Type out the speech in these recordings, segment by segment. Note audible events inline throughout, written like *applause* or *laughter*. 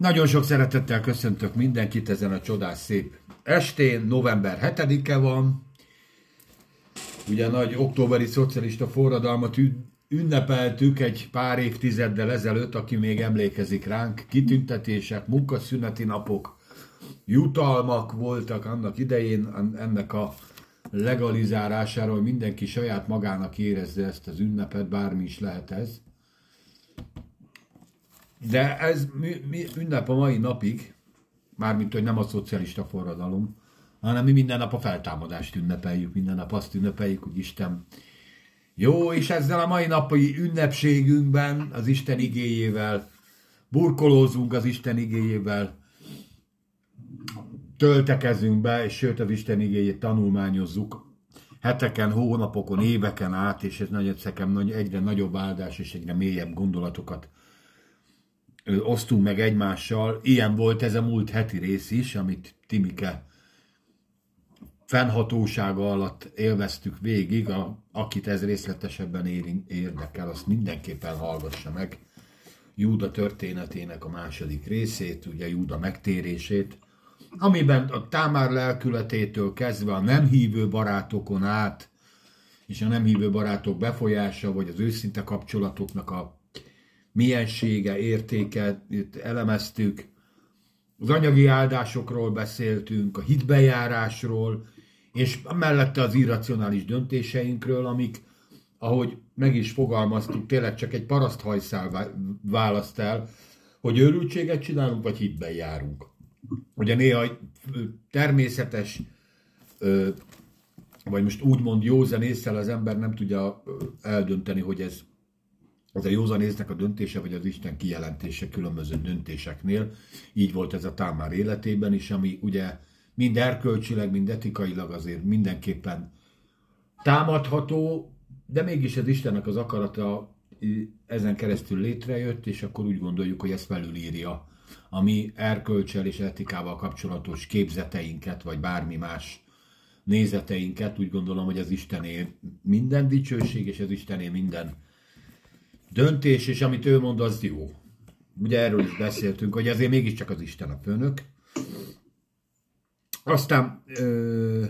Nagyon sok szeretettel köszöntök mindenkit ezen a csodás szép estén. November 7-e van. Ugye nagy októberi szocialista forradalmat ünnepeltük egy pár évtizeddel ezelőtt, aki még emlékezik ránk. Kitüntetések, munkaszüneti napok, jutalmak voltak annak idején ennek a legalizálásáról mindenki saját magának érezze ezt az ünnepet, bármi is lehet ez. De ez mi, mi, ünnep a mai napig, mármint, hogy nem a szocialista forradalom, hanem mi minden nap a feltámadást ünnepeljük, minden nap azt ünnepeljük, hogy Isten jó, és ezzel a mai napi ünnepségünkben az Isten igéjével burkolózunk az Isten igéjével, töltekezünk be, és sőt az Isten igéjét tanulmányozzuk heteken, hónapokon, éveken át, és ez nagyon szekem egyre nagyobb áldás és egyre mélyebb gondolatokat osztunk meg egymással. Ilyen volt ez a múlt heti rész is, amit Timike fennhatósága alatt élveztük végig. A, akit ez részletesebben érdekel, azt mindenképpen hallgassa meg. Júda történetének a második részét, ugye Júda megtérését, amiben a támár lelkületétől kezdve a nem hívő barátokon át, és a nem hívő barátok befolyása, vagy az őszinte kapcsolatoknak a miensége, értéke, elemeztük, az anyagi áldásokról beszéltünk, a hitbejárásról, és mellette az irracionális döntéseinkről, amik, ahogy meg is fogalmaztuk, tényleg csak egy paraszthajszál választ el, hogy őrültséget csinálunk, vagy hitben járunk. Ugye néha természetes, vagy most úgymond józan észre az ember nem tudja eldönteni, hogy ez az a józanésznek a döntése, vagy az Isten kijelentése különböző döntéseknél. Így volt ez a Támár életében is, ami ugye mind erkölcsileg, mind etikailag azért mindenképpen támadható, de mégis az Istennek az akarata ezen keresztül létrejött, és akkor úgy gondoljuk, hogy ezt felülírja a mi erkölcsel és etikával kapcsolatos képzeteinket, vagy bármi más nézeteinket. Úgy gondolom, hogy az Istené minden dicsőség, és az Istené minden döntés, és amit ő mond, az jó. Ugye erről is beszéltünk, hogy azért mégiscsak az Isten a főnök. Aztán ö,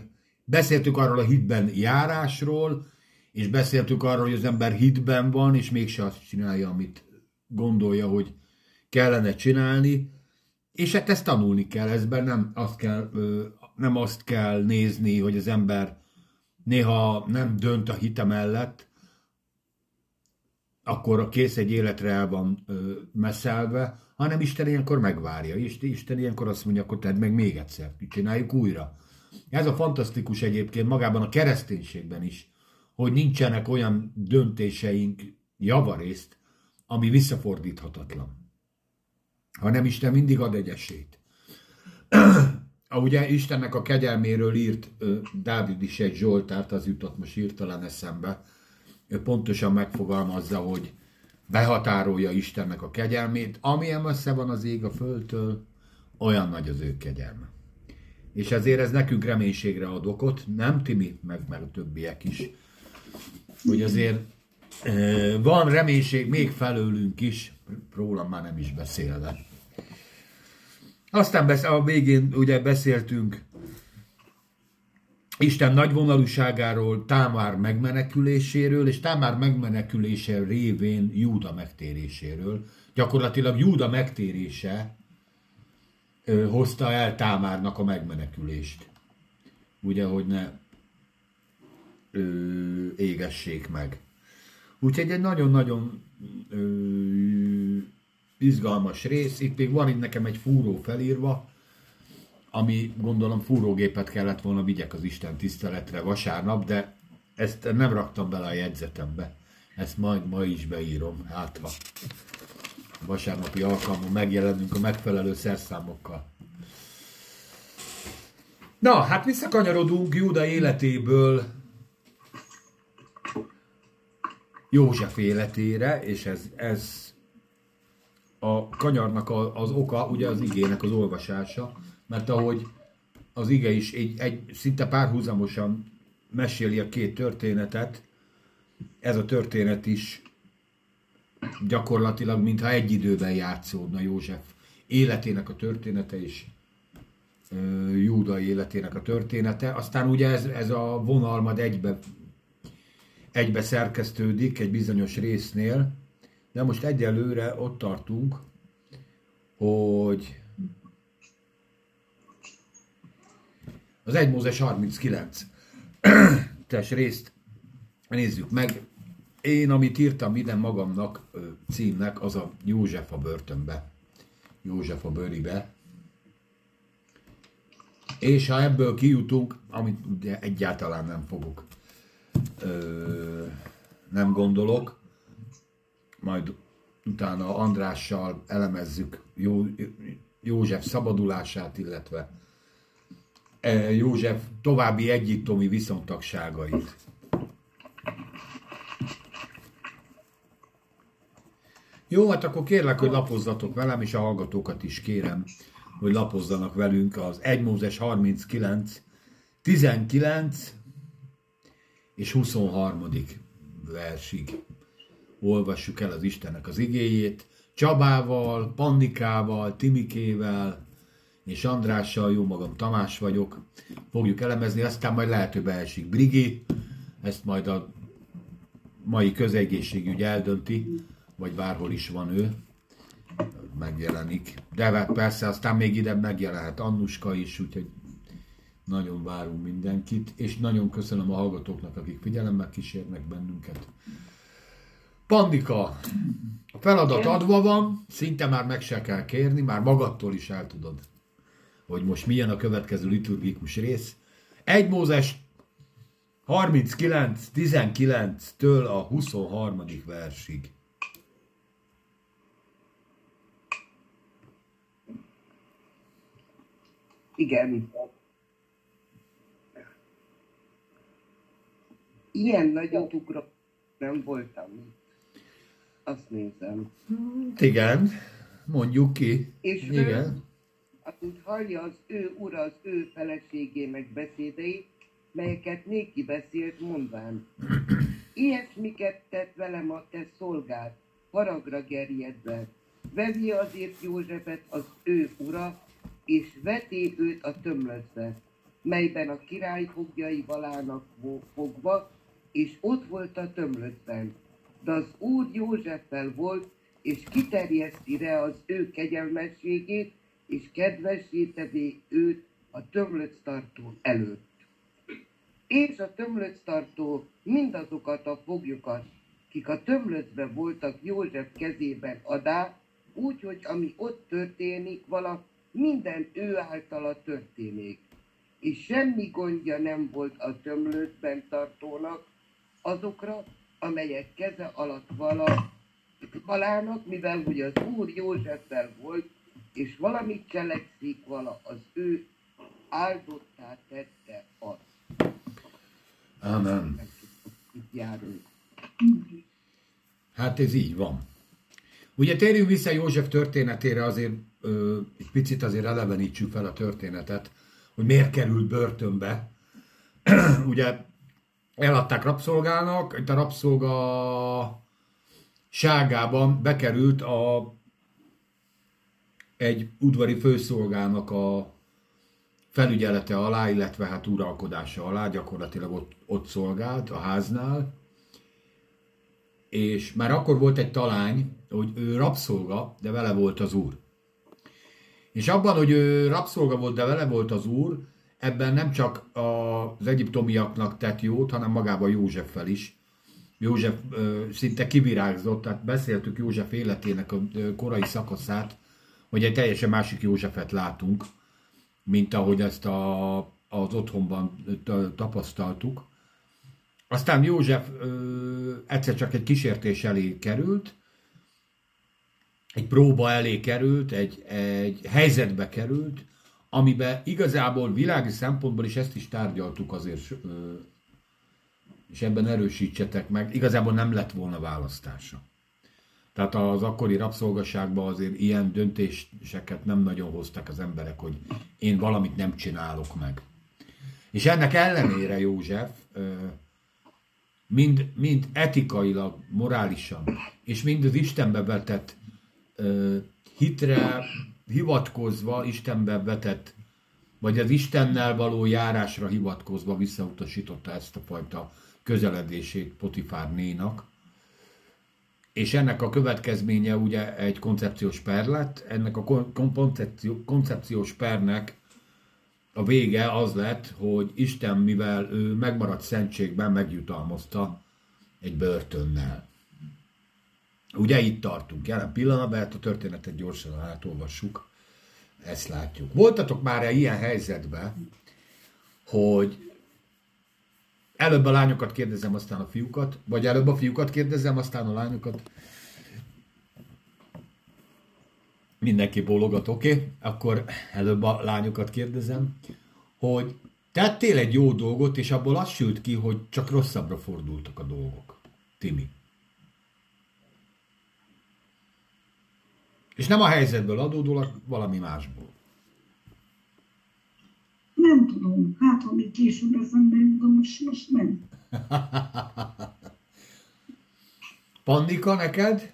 beszéltük arról a hitben járásról, és beszéltük arról, hogy az ember hitben van, és mégse azt csinálja, amit gondolja, hogy kellene csinálni, és hát ezt tanulni kell, ezben nem azt kell, ö, nem azt kell nézni, hogy az ember néha nem dönt a hite mellett, akkor a kész egy életre el van ö, hanem Isten ilyenkor megvárja. Isten ilyenkor azt mondja, akkor tedd meg még egyszer, csináljuk újra. Ez a fantasztikus egyébként magában a kereszténységben is, hogy nincsenek olyan döntéseink javarészt, ami visszafordíthatatlan. Hanem Isten mindig ad egy esélyt. *clears throat* Ugye Istennek a kegyelméről írt Dávid is egy Zsoltárt, az jutott most írtalan eszembe, ő pontosan megfogalmazza, hogy behatárolja Istennek a kegyelmét, amilyen messze van az ég a földtől, olyan nagy az ő kegyelme. És ezért ez nekünk reménységre ad okot, nem Timi, meg, meg a többiek is, hogy azért e, van reménység még felőlünk is, rólam már nem is beszélve. Aztán besz- a végén ugye beszéltünk Isten nagyvonalúságáról, Támár megmeneküléséről, és Támár megmenekülése révén Júda megtéréséről. Gyakorlatilag Júda megtérése ö, hozta el Támárnak a megmenekülést. Ugye, hogy ne ö, égessék meg. Úgyhogy egy nagyon-nagyon izgalmas rész. Itt még van itt nekem egy fúró felírva, ami gondolom fúrógépet kellett volna vigyek az Isten tiszteletre vasárnap, de ezt nem raktam bele a jegyzetembe. Ezt majd ma is beírom, hát ha vasárnapi alkalmon megjelenünk a megfelelő szerszámokkal. Na, hát visszakanyarodunk Júda életéből József életére, és ez, ez a kanyarnak az oka, ugye az igének az olvasása, mert ahogy az ige is egy, egy szinte párhuzamosan meséli a két történetet, ez a történet is gyakorlatilag, mintha egy időben játszódna József életének a története és Júda életének a története. Aztán ugye ez, ez a vonal majd egybe, egybe szerkesztődik egy bizonyos résznél, de most egyelőre ott tartunk, hogy az 1 Mózes 39 tes részt nézzük meg. Én, amit írtam ide magamnak címnek, az a József a börtönbe. József a bőribe. És ha ebből kijutunk, amit ugye egyáltalán nem fogok, ö, nem gondolok, majd utána Andrással elemezzük Jó, József szabadulását, illetve József további egyiptomi viszontagságait. Jó, hát akkor kérlek, hogy lapozzatok velem, és a hallgatókat is kérem, hogy lapozzanak velünk az 1 Mózes 39, 19 és 23. versig. Olvassuk el az Istennek az igéjét. Csabával, Pannikával, Timikével és Andrással, jó magam Tamás vagyok, fogjuk elemezni, aztán majd lehet, hogy beesik Brigi, ezt majd a mai közegészségügy eldönti, vagy bárhol is van ő, megjelenik. De hát persze aztán még ide megjelenhet Annuska is, úgyhogy nagyon várunk mindenkit, és nagyon köszönöm a hallgatóknak, akik figyelemmel kísérnek bennünket. Pandika, a feladat adva van, szinte már meg se kell kérni, már magadtól is el tudod, hogy most milyen a következő liturgikus rész. Egy Mózes 39-19-től a 23. versig. Igen. Ilyen nagy utukra nem voltam. Azt nézem. Igen, mondjuk ki. És Igen. ő, akint hallja az ő ura, az ő feleségének beszédeit, melyeket néki beszélt mondván. Ilyesmiket tett velem a te szolgád, haragra gerjedve. Vevi azért Józsefet az ő ura, és veti őt a tömlöcbe, melyben a király fogjai valának fogva, és ott volt a tömlöcben. De az úr Józseffel volt, és kiterjeszti re az ő kegyelmességét, és kedvesítevé őt a tömlöc tartó előtt. És a tömlöc tartó mindazokat a foglyokat, kik a tömlöcbe voltak József kezében adá, úgy, hogy ami ott történik vala, minden ő általa történik. És semmi gondja nem volt a tömlőtben tartónak azokra, amelyek keze alatt vala, valának, mivel hogy az Úr Józseffel volt, és valamit cselekszik vala, az ő áldottá tette azt. Amen. Hát ez így van. Ugye térjünk vissza József történetére azért ö, egy picit azért elevenítsük fel a történetet, hogy miért került börtönbe. *clears throat* Ugye eladták rabszolgának, itt a rabszolga ságában bekerült a, egy udvari főszolgának a felügyelete alá, illetve hát uralkodása alá, gyakorlatilag ott, ott szolgált a háznál, és már akkor volt egy talány, hogy ő rabszolga, de vele volt az úr. És abban, hogy ő rabszolga volt, de vele volt az úr, ebben nem csak az egyiptomiaknak tett jót, hanem magában Józseffel is. József ö, szinte kivirágzott, tehát beszéltük József életének a korai szakaszát, hogy egy teljesen másik Józsefet látunk, mint ahogy ezt a, az otthonban tapasztaltuk. Aztán József ö, egyszer csak egy kísértés elé került, egy próba elé került, egy, egy helyzetbe került, amiben igazából világi szempontból is ezt is tárgyaltuk azért, és ebben erősítsetek meg, igazából nem lett volna választása. Tehát az akkori rabszolgaságban azért ilyen döntéseket nem nagyon hoztak az emberek, hogy én valamit nem csinálok meg. És ennek ellenére József mind, mind etikailag, morálisan, és mind az Istenbe vetett hitre, hivatkozva, Istenben vetett, vagy az Istennel való járásra hivatkozva visszautasította ezt a fajta közeledését Potifár nénak. És ennek a következménye ugye egy koncepciós per lett. Ennek a koncepció, koncepciós pernek a vége az lett, hogy Isten, mivel ő megmaradt szentségben, megjutalmazta egy börtönnel. Ugye itt tartunk jelen pillanatban, hát a történetet gyorsan átolvassuk, ezt látjuk. Voltatok már ilyen helyzetben, hogy előbb a lányokat kérdezem, aztán a fiúkat, vagy előbb a fiúkat kérdezem, aztán a lányokat. Mindenki bólogat, oké? Okay? Akkor előbb a lányokat kérdezem, hogy tettél egy jó dolgot, és abból az sült ki, hogy csak rosszabbra fordultak a dolgok. Timi. És nem a helyzetből adódólag, valami másból. Nem tudom. Hát, ha még később eszembe jut, most, most nem. *laughs* Pannika, neked?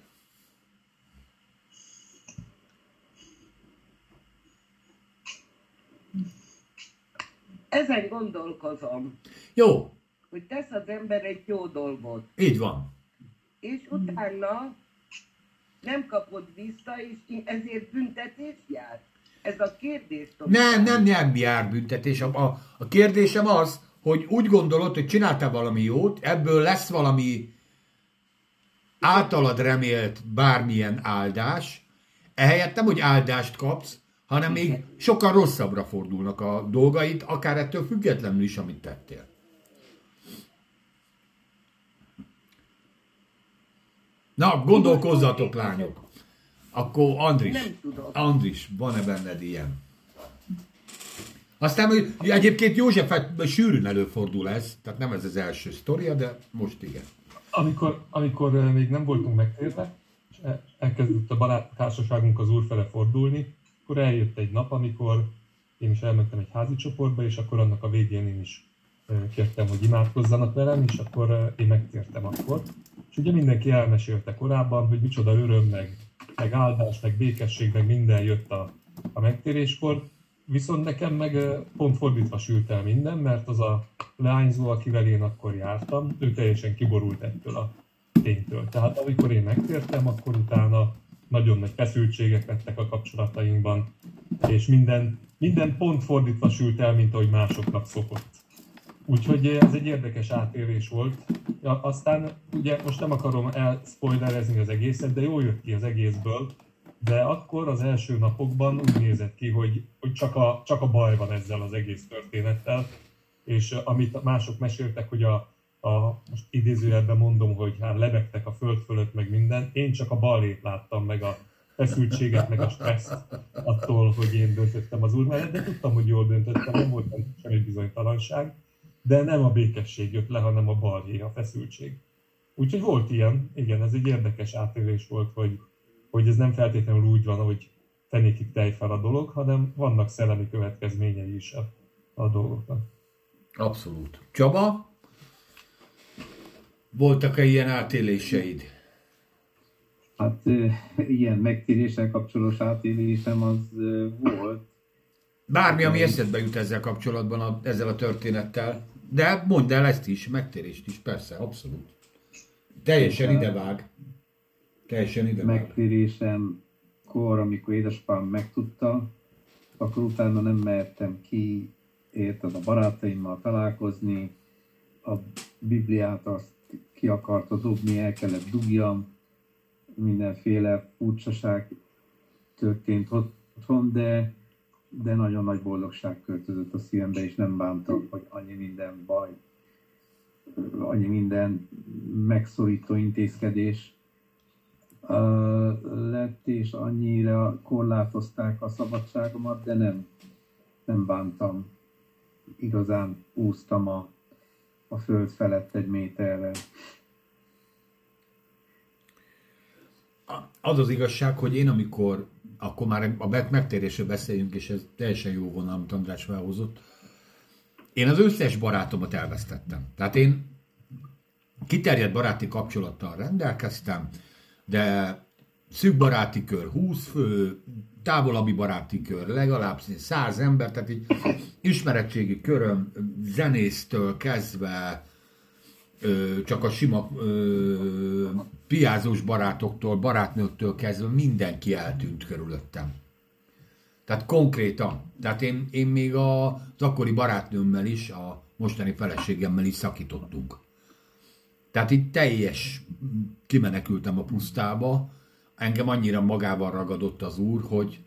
Ezen gondolkozom. Jó. Hogy tesz az ember egy jó dolgot. Így van. És utána nem kapod vissza, és ezért büntetés jár? Ez a kérdés. Nem, nem, nem jár büntetés. A, a, a kérdésem az, hogy úgy gondolod, hogy csináltál valami jót, ebből lesz valami általad remélt bármilyen áldás, ehelyett nem, hogy áldást kapsz, hanem még sokkal rosszabbra fordulnak a dolgait, akár ettől függetlenül is, amit tettél. Na, gondolkozzatok, lányok. Akkor Andris, Nem Andris, van-e benned ilyen? Aztán hogy egyébként Józsefet sűrűn előfordul ez, tehát nem ez az első sztoria, de most igen. Amikor, amikor eh, még nem voltunk megtérve, és elkezdett a baráttársaságunk az úr fele fordulni, akkor eljött egy nap, amikor én is elmentem egy házi csoportba, és akkor annak a végén én is eh, kértem, hogy imádkozzanak velem, és akkor eh, én megtértem akkor. És ugye mindenki elmesélte korábban, hogy micsoda öröm, meg, meg áldás, meg békesség, meg minden jött a, a megtéréskor. Viszont nekem meg pont fordítva sült el minden, mert az a leányzó, akivel én akkor jártam, ő teljesen kiborult ettől a ténytől. Tehát amikor én megtértem, akkor utána nagyon nagy feszültségek lettek a kapcsolatainkban, és minden, minden pont fordítva sült el, mint ahogy másoknak szokott. Úgyhogy ez egy érdekes átélés volt. Ja, aztán ugye most nem akarom elspoilerezni az egészet, de jól jött ki az egészből, de akkor az első napokban úgy nézett ki, hogy, hogy csak, a, csak a baj van ezzel az egész történettel, és amit mások meséltek, hogy a, a most idézőjelben mondom, hogy hát lebegtek a föld fölött, meg minden, én csak a balét láttam, meg a feszültséget, meg a stresszt attól, hogy én döntöttem az úr mellett, de tudtam, hogy jól döntöttem, nem volt semmi bizonytalanság de nem a békesség jött le, hanem a balhé, a feszültség. Úgyhogy volt ilyen, igen, ez egy érdekes átélés volt, hogy, hogy ez nem feltétlenül úgy van, hogy fenékig tej fel a dolog, hanem vannak szellemi következményei is a, a dolgoknak. Abszolút. Csaba, voltak-e ilyen átéléseid? Hát ilyen megtéréssel kapcsolatos átélésem az volt. Bármi, ami eszedbe jut ezzel kapcsolatban, a, ezzel a történettel. De mondd el ezt is, megtérést is, persze, abszolút. Teljesen idevág. Teljesen idevág. Megtérésem kor, amikor édesapám megtudta, akkor utána nem mertem ki, érted, a barátaimmal találkozni, a Bibliát azt ki akarta dobni, el kellett dugjam, mindenféle furcsaság történt otthon, de de nagyon nagy boldogság költözött a szívembe, és nem bántam, hogy annyi minden baj, annyi minden megszorító intézkedés lett, és annyira korlátozták a szabadságomat, de nem, nem bántam. Igazán úsztam a, a föld felett egy méterre. Az az igazság, hogy én amikor akkor már a megtérésről beszéljünk, és ez teljesen jó vonal, amit András felhozott. Én az összes barátomat elvesztettem. Tehát én kiterjedt baráti kapcsolattal rendelkeztem, de szűk baráti kör 20 fő, távolabbi baráti kör, legalább száz ember, tehát egy ismeretségi köröm zenésztől kezdve ö, csak a sima ö, piázós barátoktól, barátnőktől kezdve mindenki eltűnt körülöttem. Tehát konkrétan. Tehát én, én még a, az akkori barátnőmmel is, a mostani feleségemmel is szakítottunk. Tehát itt teljes kimenekültem a pusztába, engem annyira magával ragadott az úr, hogy,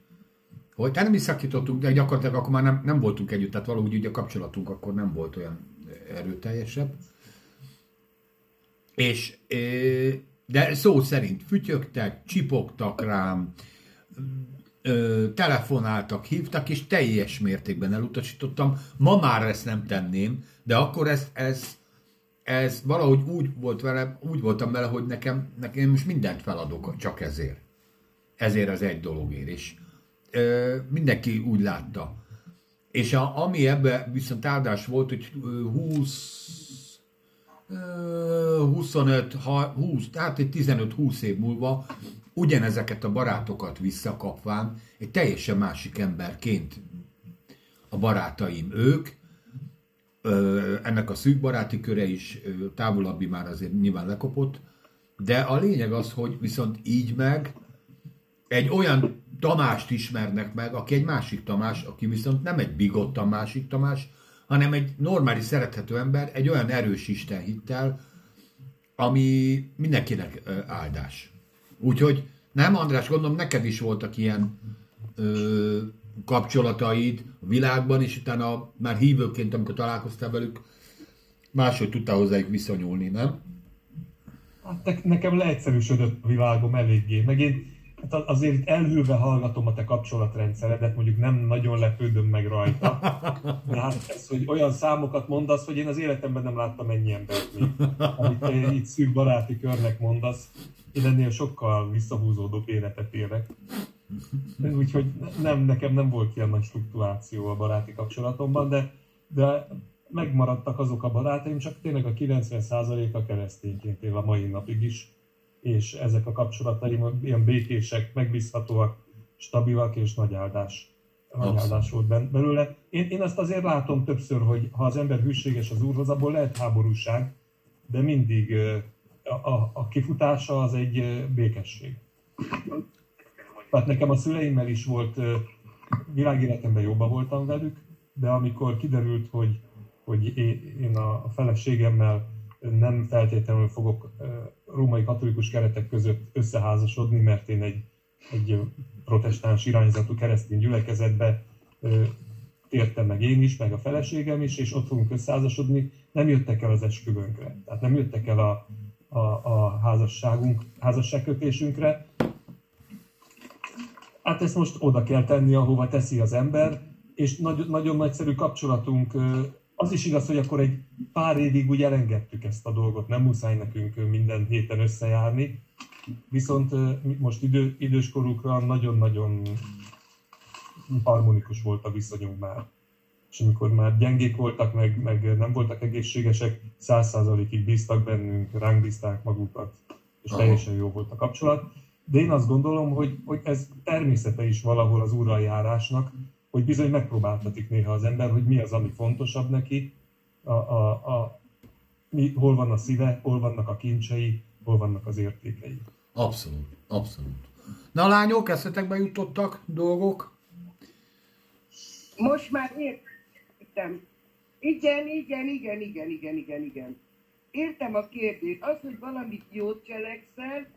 hogy tehát nem is szakítottunk, de gyakorlatilag akkor már nem, nem voltunk együtt, tehát valahogy ugye a kapcsolatunk akkor nem volt olyan erőteljesebb. És, de szó szerint fütyögtek, csipogtak rám, telefonáltak, hívtak, és teljes mértékben elutasítottam. Ma már ezt nem tenném, de akkor ez, ez, ez valahogy úgy volt vele, úgy voltam vele, hogy nekem, nekem most mindent feladok csak ezért. Ezért az egy dologért. És ö, mindenki úgy látta. És a, ami ebbe viszont áldás volt, hogy 20, 25, 20, tehát egy 15-20 év múlva ugyanezeket a barátokat visszakapván egy teljesen másik emberként a barátaim ők, ennek a szűk baráti köre is távolabbi már azért nyilván lekopott, de a lényeg az, hogy viszont így meg egy olyan Tamást ismernek meg, aki egy másik Tamás, aki viszont nem egy bigott másik Tamás, hanem egy normális, szerethető ember, egy olyan erős Isten hittel, ami mindenkinek áldás. Úgyhogy nem, András, gondolom neked is voltak ilyen ö, kapcsolataid a világban, és utána már hívőként, amikor találkoztál velük, máshogy tudtál hozzájuk viszonyulni, nem? Hát nekem leegyszerűsödött a világom eléggé, meg én hát azért itt elhűlve hallgatom a te kapcsolatrendszeredet, mondjuk nem nagyon lepődöm meg rajta. De hát ez, hogy olyan számokat mondasz, hogy én az életemben nem láttam ennyi embert még, amit te itt szűk baráti körnek mondasz. Én ennél sokkal visszahúzódóbb életet élek. Úgyhogy nem, nekem nem volt ilyen nagy fluktuáció a baráti kapcsolatomban, de, de megmaradtak azok a barátaim, csak tényleg a 90%-a keresztényként él a mai napig is, és ezek a kapcsolataim ilyen békések, megbízhatóak, stabilak és nagy áldás, nagy áldás volt belőle. Én, én azt azért látom többször, hogy ha az ember hűséges az úrhoz, abból lehet háborúság, de mindig a, a, a kifutása az egy békesség. Tehát nekem a szüleimmel is volt, világéletemben jobban voltam velük, de amikor kiderült, hogy, hogy én a feleségemmel nem feltétlenül fogok római katolikus keretek között összeházasodni, mert én egy, egy protestáns irányzatú keresztény gyülekezetbe tértem meg én is, meg a feleségem is, és ott fogunk összeházasodni, nem jöttek el az esküvőnkre. Tehát nem jöttek el a, a, a házasságunk, házasságkötésünkre, hát ezt most oda kell tenni, ahova teszi az ember, és nagy, nagyon nagyszerű kapcsolatunk. Az is igaz, hogy akkor egy pár évig úgy elengedtük ezt a dolgot, nem muszáj nekünk minden héten összejárni, viszont most idő, időskorukra nagyon-nagyon harmonikus volt a viszonyunk már. És amikor már gyengék voltak, meg, meg nem voltak egészségesek, száz százalékig bíztak bennünk, ránk bízták magukat, és teljesen jó volt a kapcsolat. De én azt gondolom, hogy, hogy ez természete is valahol az járásnak, hogy bizony megpróbáltatik néha az ember, hogy mi az, ami fontosabb neki, a, a, a, mi, hol van a szíve, hol vannak a kincsei, hol vannak az értékei. Abszolút, abszolút. Na lányok, eszetekbe jutottak dolgok? Most már értem. Igen, igen, igen, igen, igen, igen, igen. Értem a kérdést. Az, hogy valamit jót cselekszel,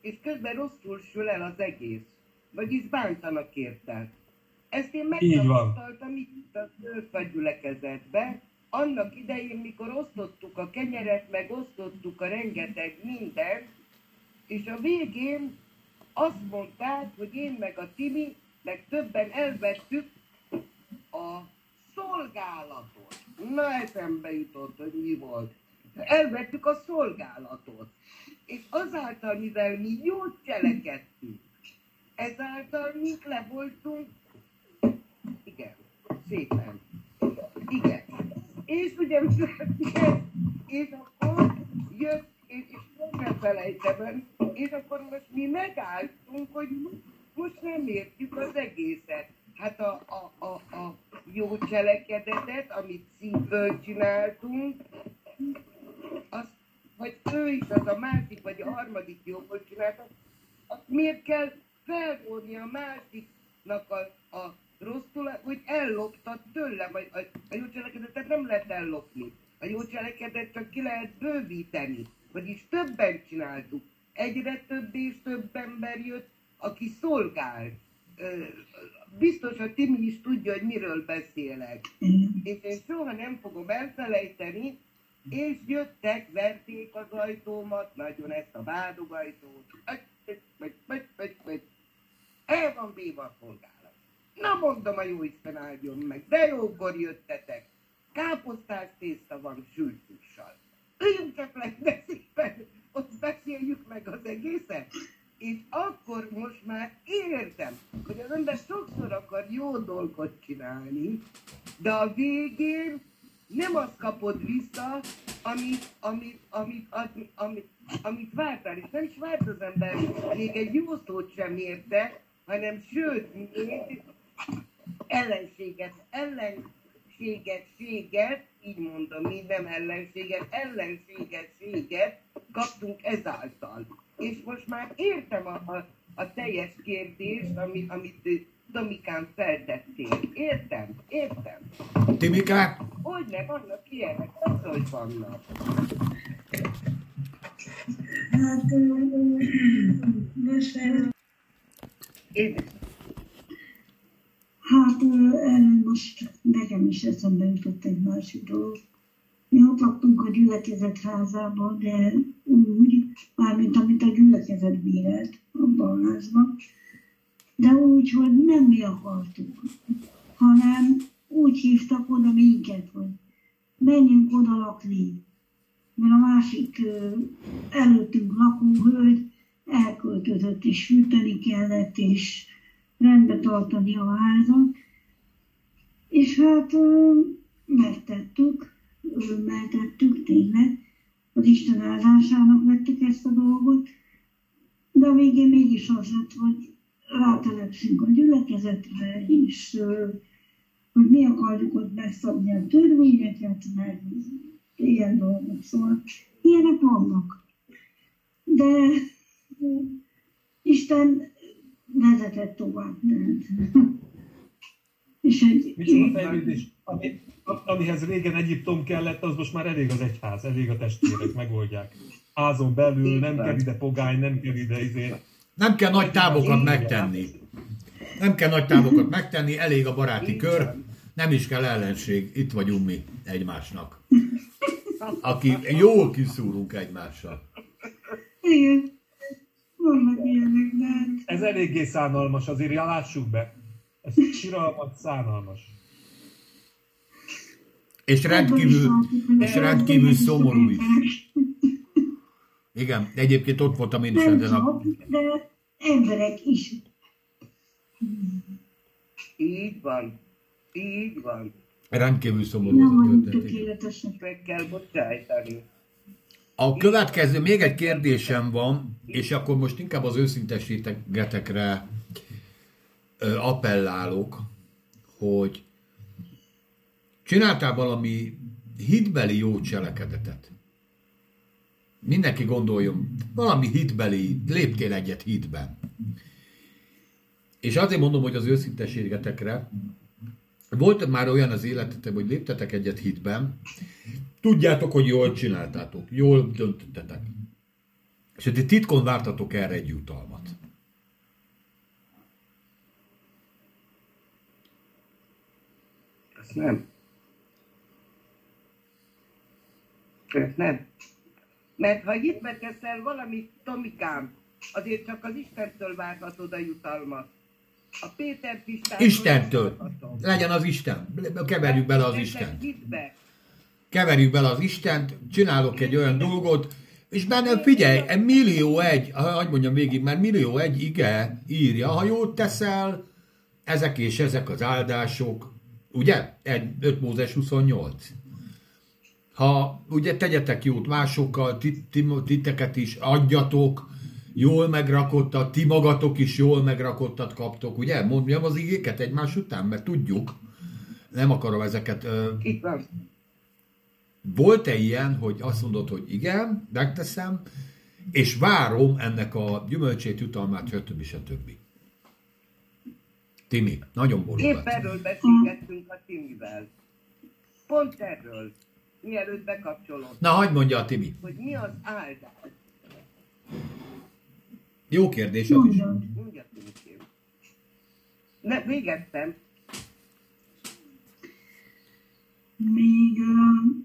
és közben rosszul sül el az egész. Vagyis bántanak érte. Ezt én megtapasztaltam itt a Szörfa gyülekezetben, annak idején, mikor osztottuk a kenyeret, meg osztottuk a rengeteg mindent, és a végén azt mondták, hogy én meg a Timi, meg többen elvettük a szolgálatot. Na eszembe jutott, hogy mi volt. Elvettük a szolgálatot és azáltal, mivel mi jót cselekedtünk, ezáltal mink le voltunk, szépen, igen. És ugye, és akkor jött, és, és nem felejtem el, és akkor most mi megálltunk, hogy most nem értjük az egészet. Hát a, a, a, a jó cselekedetet, amit szívből csináltunk, az, hogy ő is az a másik, vagy a harmadik jobból csinálta, azt miért kell felvonni a másiknak a, a rosszul, hogy elloptad tőle, vagy a, a jó cselekedetet nem lehet ellopni. A jó cselekedet csak ki lehet bővíteni, vagyis többen csináltuk. Egyre több és több ember jött, aki szolgál. Biztos, hogy Timi is tudja, hogy miről beszélek. És én soha nem fogom elfelejteni, és jöttek, verték az ajtómat, nagyon ezt a vádogajtót, el van véve a szolgálat. Na mondom, a jó Isten áldjon meg, de jókor jöttetek. Káposztás tészta van sült hússal. Üljünk csak le, de szépen, ott beszéljük meg az egészet. És akkor most már értem, hogy az ember sokszor akar jó dolgot csinálni, de a végén nem azt kapod vissza, amit, amit, amit, amit, amit, amit vártál, és nem is várt az ember még egy jó szót sem érte, hanem sőt, még ellenséget, ellenségességet, így mondom, mi nem ellenséget, ellenségességet kaptunk ezáltal. És most már értem a, a, a teljes kérdést, amit, amit Domikán feltettél. Értem, értem. Timikák? Hogy ne, vannak ilyenek, az, hogy vannak. Hát, most Én, Hát most nekem is eszembe jutott egy másik dolog. Mi ott laktunk a gyülekezet házában, de úgy, mármint amit a gyülekezet bírált abban a házban, de úgy, hogy nem mi akartuk, hanem úgy hívtak oda minket, hogy menjünk oda lakni. Mert a másik előttünk lakó hölgy elköltözött, és fűteni kellett, és rendbe tartani a házat. És hát megtettük, örömmel tettük tényleg, az Isten áldásának vettük ezt a dolgot, de a végén mégis az lett, hogy rátelepszünk a gyülekezetre, és hogy mi akarjuk ott megszabni a törvényeket, meg ilyen dolgok, szóval ilyenek vannak. De Isten vezetett tovább. Tehát. *laughs* És egy, fejlődés, ami, amihez régen Egyiptom kellett, az most már elég az egyház, elég a testvérek, megoldják. Házon belül nem kell ide pogány, nem kell ide izé. Nem kell nagy távokat megtenni. Nem kell nagy távokat megtenni, elég a baráti kör, nem is kell ellenség, itt vagyunk mi egymásnak. Aki jól kiszúrunk egymással. igen, vannak ilyenek, Ez eléggé szánalmas, azért ja, lássuk be. Ez siralmat szánalmas. És rendkívül, és rendkívül szomorú is. Igen, egyébként ott voltam én is Nem ezen a... de emberek is. így van, így van. Rendkívül szomorú Nem igen. tökéletesek. Meg kell bocsájtani. A következő, még egy kérdésem van, és akkor most inkább az őszintesítegetekre ö, appellálok, hogy csináltál valami hitbeli jó cselekedetet. Mindenki gondoljon, valami hitbeli, léptél egyet hitben. És azért mondom, hogy az őszintességetekre, volt már olyan az életetek, hogy léptetek egyet hitben, tudjátok, hogy jól csináltátok, jól döntöttetek. És hogy ti titkon vártatok erre egy jutalmat. Ezt nem. Ezt nem. Mert ha itt beteszel valamit, Tomikám, azért csak az Istentől várhatod a jutalmat. A Péter Pistától Istentől. Legyen az Isten. Keverjük bele az Istent. Hitbe. Keverjük bele az Istent, csinálok egy olyan dolgot, és benne figyelj, millió egy, hogy mondjam végig, mert millió egy ige írja, ha jót teszel, ezek és ezek az áldások, ugye? Egy, 5 Mózes 28. Ha ugye tegyetek jót másokkal, titeket is adjatok, jól megrakottat, ti magatok is jól megrakottat kaptok, ugye? Mondjam az igéket egymás után, mert tudjuk. Nem akarom ezeket... Ö... Volt-e ilyen, hogy azt mondod, hogy igen, megteszem, és várom ennek a gyümölcsét, jutalmát, stb. stb. Timi, nagyon bologat. Épp erről beszélgettünk a Timivel. Pont erről. Mielőtt bekapcsolod. Na, hagyd mondja a Timi. Hogy mi az áldás. Jó kérdés az is. Mondja Timikém. Ne, végeztem. Még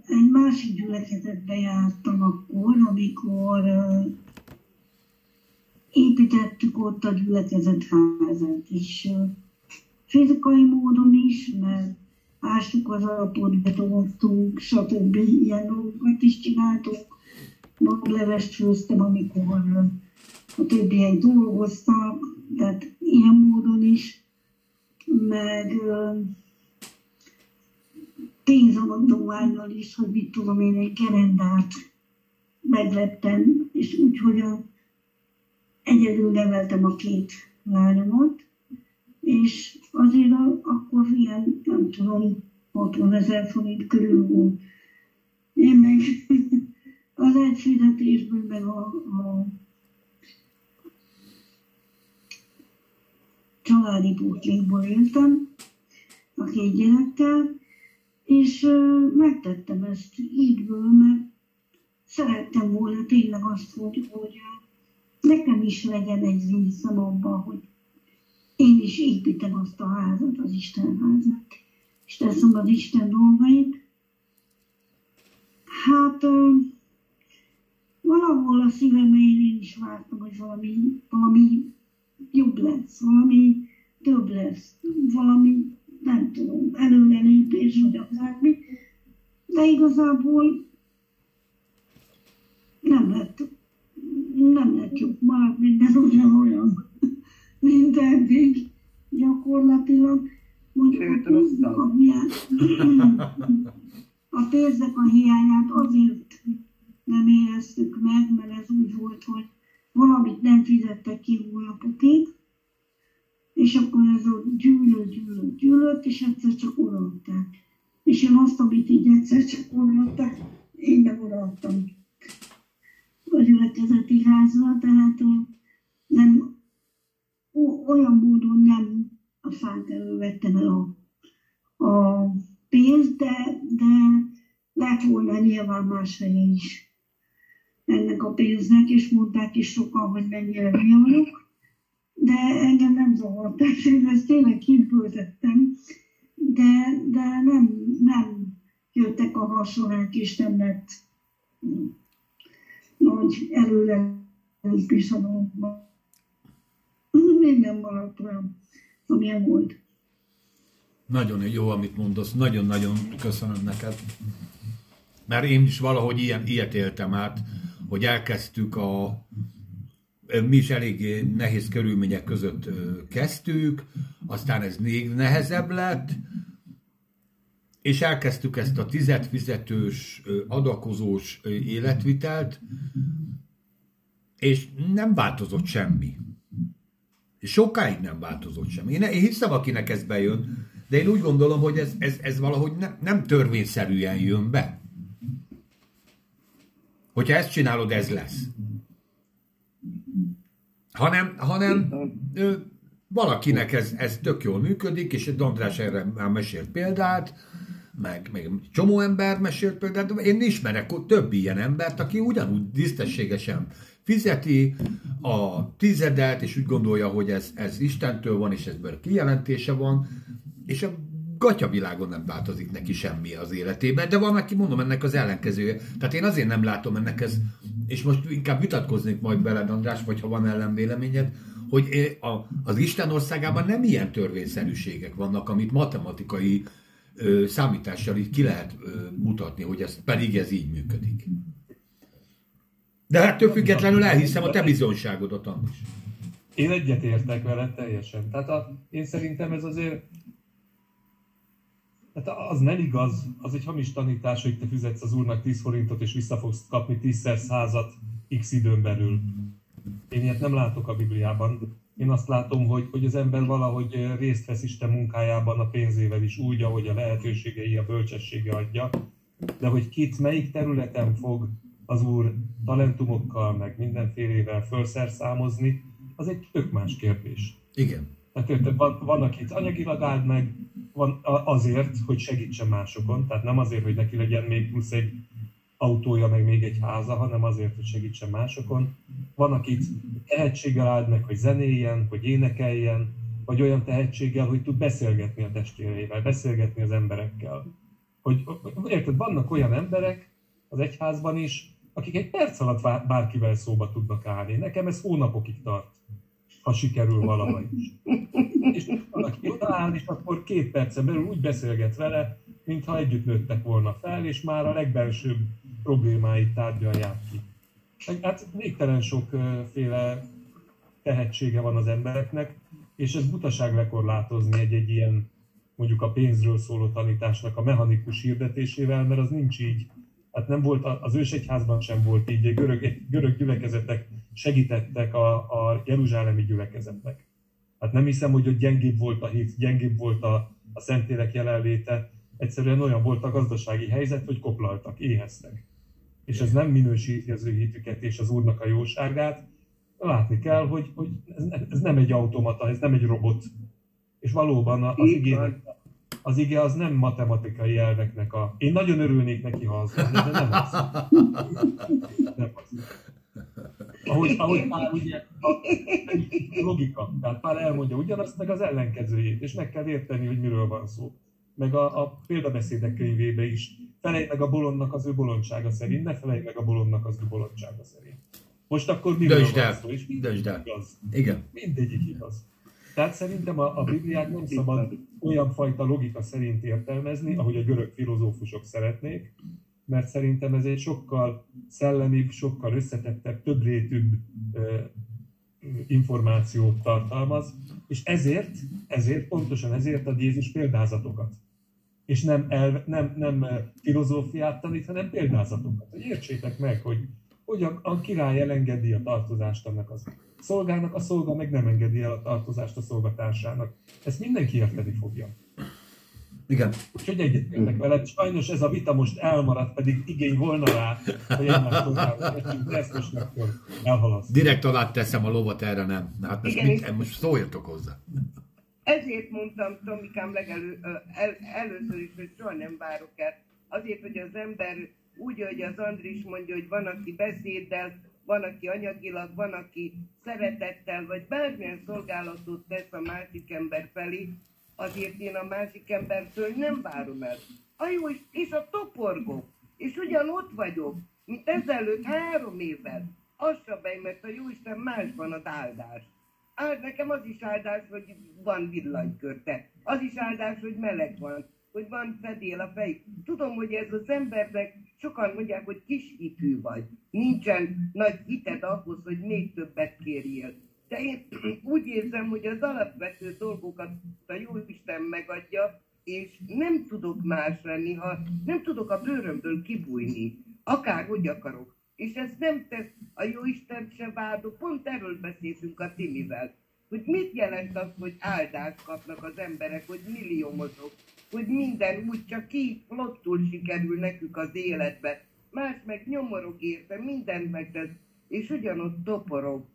egy másik gyülekezetbe jártam akkor, amikor építettük ott a gyülekezetházat, és fizikai módon is, mert ástuk az alapot, betoltunk, stb. ilyen dolgokat is csináltunk. Maglevest főztem, amikor a többiek dolgoztak, tehát ilyen módon is, meg pénzadományjal is, hogy mit tudom én, egy gerendát megvettem, és úgy, hogy a, egyedül neveltem a két lányomat, és azért a, akkor ilyen, nem tudom, 60 ezer forint körül volt. Én meg *laughs* az egy fizetésből, meg a, a családi pótlékból éltem, a két gyerekkel, és megtettem ezt ígyből, mert szerettem volna tényleg azt, hogy, hogy nekem is legyen egy részem abban, hogy én is építem azt a házat, az Isten házat, és teszem az Isten dolgait. Hát valahol a szívem én is vártam, hogy valami, valami jobb lesz, valami több lesz, valami nem tudom, előrelépés, vagy akármi, de igazából nem lett, nem lett jobb, már minden ugyanolyan, mint eddig, gyakorlatilag. Mondjuk a hiány- a pénznek a hiányát azért nem éreztük meg, mert ez úgy volt, hogy valamit nem fizettek ki hónapokig, és akkor ez a gyűlölt, gyűlölt, gyűlölt, és egyszer csak odaadták. És én azt, amit így egyszer csak odaadták, én nem odaadtam a gyülekezeti házra, tehát nem, olyan módon nem a fát elővettem el a, a pénzt, de, de lett volna nyilván más helye is ennek a pénznek, és mondták is sokan, hogy mennyire hülye vagyok de engem nem zavart, tehát én ezt tényleg kívül tettem, de, de nem, nem jöttek a hasonlák, és nem lett nagy előrelépés a dolgokban. Minden maradt olyan, amilyen volt. Nagyon jó, amit mondasz, nagyon-nagyon köszönöm neked. Mert én is valahogy ilyen, ilyet éltem át, hogy elkezdtük a... Mi is elég nehéz körülmények között kezdtük, aztán ez még nehezebb lett, és elkezdtük ezt a tizedfizetős, ö, adakozós életvitelt, és nem változott semmi. Sokáig nem változott semmi. Én hiszem, akinek ez bejön, de én úgy gondolom, hogy ez, ez, ez valahogy ne, nem törvényszerűen jön be. Hogyha ezt csinálod, ez lesz. Hanem, hanem ö, valakinek ez, ez tök jól működik, és egy András erre már mesélt példát, meg, meg csomó ember mesélt példát, én ismerek több ilyen embert, aki ugyanúgy tisztességesen fizeti a tizedet, és úgy gondolja, hogy ez, ez Istentől van, és ezből kijelentése van, és a gatyavilágon nem változik neki semmi az életében, de van, aki mondom ennek az ellenkezője. Tehát én azért nem látom ennek ez, és most inkább vitatkoznék majd veled, András, vagy ha van ellenvéleményed, hogy a, az Isten országában nem ilyen törvényszerűségek vannak, amit matematikai ö, számítással így ki lehet ö, mutatni, hogy ez pedig ez így működik. De hát több függetlenül elhiszem a te bizonyságodat, András. Én egyetértek vele teljesen. Tehát a, én szerintem ez azért tehát az nem igaz, az egy hamis tanítás, hogy te fizetsz az úrnak 10 forintot, és vissza fogsz kapni 10 százat x időn belül. Én ilyet nem látok a Bibliában. Én azt látom, hogy, hogy az ember valahogy részt vesz Isten munkájában a pénzével is úgy, ahogy a lehetőségei, a bölcsessége adja, de hogy kit melyik területen fog az Úr talentumokkal, meg mindenfélével felszerszámozni, az egy tök más kérdés. Igen. Tehát érted, van, van akit anyagilag áld meg, van azért, hogy segítsen másokon, tehát nem azért, hogy neki legyen még plusz egy autója, meg még egy háza, hanem azért, hogy segítsen másokon. Van, akit tehetséggel áld meg, hogy zenéljen, hogy énekeljen, vagy olyan tehetséggel, hogy tud beszélgetni a testvéreivel, beszélgetni az emberekkel. Hogy, érted, vannak olyan emberek az egyházban is, akik egy perc alatt bárkivel szóba tudnak állni. Nekem ez hónapokig tart, ha sikerül valahogy. És valaki odaáll, és akkor két percen belül úgy beszélget vele, mintha együtt nőttek volna fel, és már a legbelsőbb problémáit tárgyalják ki. Hát végtelen sokféle tehetsége van az embereknek, és ez butaság lekorlátozni egy-egy ilyen mondjuk a pénzről szóló tanításnak a mechanikus hirdetésével, mert az nincs így. Hát nem volt, az ősegyházban sem volt így, görög, görög gyülekezetek segítettek a, a jeruzsálemi gyülekezetnek. Hát nem hiszem, hogy ott gyengébb volt a hit, gyengébb volt a, a szentélek jelenléte, egyszerűen olyan volt a gazdasági helyzet, hogy koplaltak, éheztek. És ez nem minősíti az ő hitüket és az Úrnak a jóságát. Látni kell, hogy, hogy ez, nem egy automata, ez nem egy robot. És valóban az igének, az ige az nem matematikai elveknek a... Én nagyon örülnék neki, ha az de nem az. Nem az. Ahogy, ahogy Pál ugye, a, logika. Tehát Pál elmondja ugyanazt, meg az ellenkezőjét, és meg kell érteni, hogy miről van szó meg a, a példabeszédek könyvébe is. Felejt meg a bolondnak az ő bolondsága szerint, ne felejt meg a bolondnak az ő bolondsága szerint. Most akkor mi Dönsd el. Szó, és el. igaz. Igen. Mindegyik igaz. Tehát szerintem a, a Bibliát nem szabad olyan fajta logika szerint értelmezni, ahogy a görög filozófusok szeretnék, mert szerintem ez egy sokkal szellemibb, sokkal összetettebb, többrétűbb információt tartalmaz, és ezért, ezért, pontosan ezért ad Jézus példázatokat és nem, el, nem, nem filozófiát tanít, hanem példázatokat. Hogy értsétek meg, hogy, hogy a, a király elengedi a tartozást annak az szolgának, a szolga meg nem engedi el a tartozást a szolgatársának. Ezt mindenki érteni fogja. Igen. Úgyhogy egyetértek veled. Sajnos ez a vita most elmaradt, pedig igény volna rá, hogy egymástól de ezt most akkor elhalasztom. Direkt alá teszem a lovat, erre nem. Hát most, mit, most szóljatok hozzá. Ezért mondtam Tomikám legelő, el, először is, hogy soha nem várok el. Azért, hogy az ember úgy, hogy az Andris mondja, hogy van, aki beszéddel, van, aki anyagilag, van, aki szeretettel, vagy bármilyen szolgálatot tesz a másik ember felé, azért én a másik embertől nem várom el. A jó és a toporgó, és ugyan ott vagyok, mint ezelőtt három évvel. Az se bej, mert a Jóisten másban az áldás. Hát nekem az is áldás, hogy van villanykörte. Az is áldás, hogy meleg van, hogy van fedél a fej. Tudom, hogy ez az embernek sokan mondják, hogy kis hitű vagy. Nincsen nagy hited ahhoz, hogy még többet kérjél. De én *clears throat* úgy érzem, hogy az alapvető dolgokat a Jóisten megadja, és nem tudok más lenni, ha nem tudok a bőrömből kibújni, akárhogy akarok. És ez nem tesz a jó Isten se vádok. Pont erről beszéltünk a Timivel. Hogy mit jelent az, hogy áldást kapnak az emberek, hogy milliómosok, hogy minden úgy csak ki lottul sikerül nekük az életbe. Más meg nyomorog érte, mindent megtesz, és ugyanott toporog.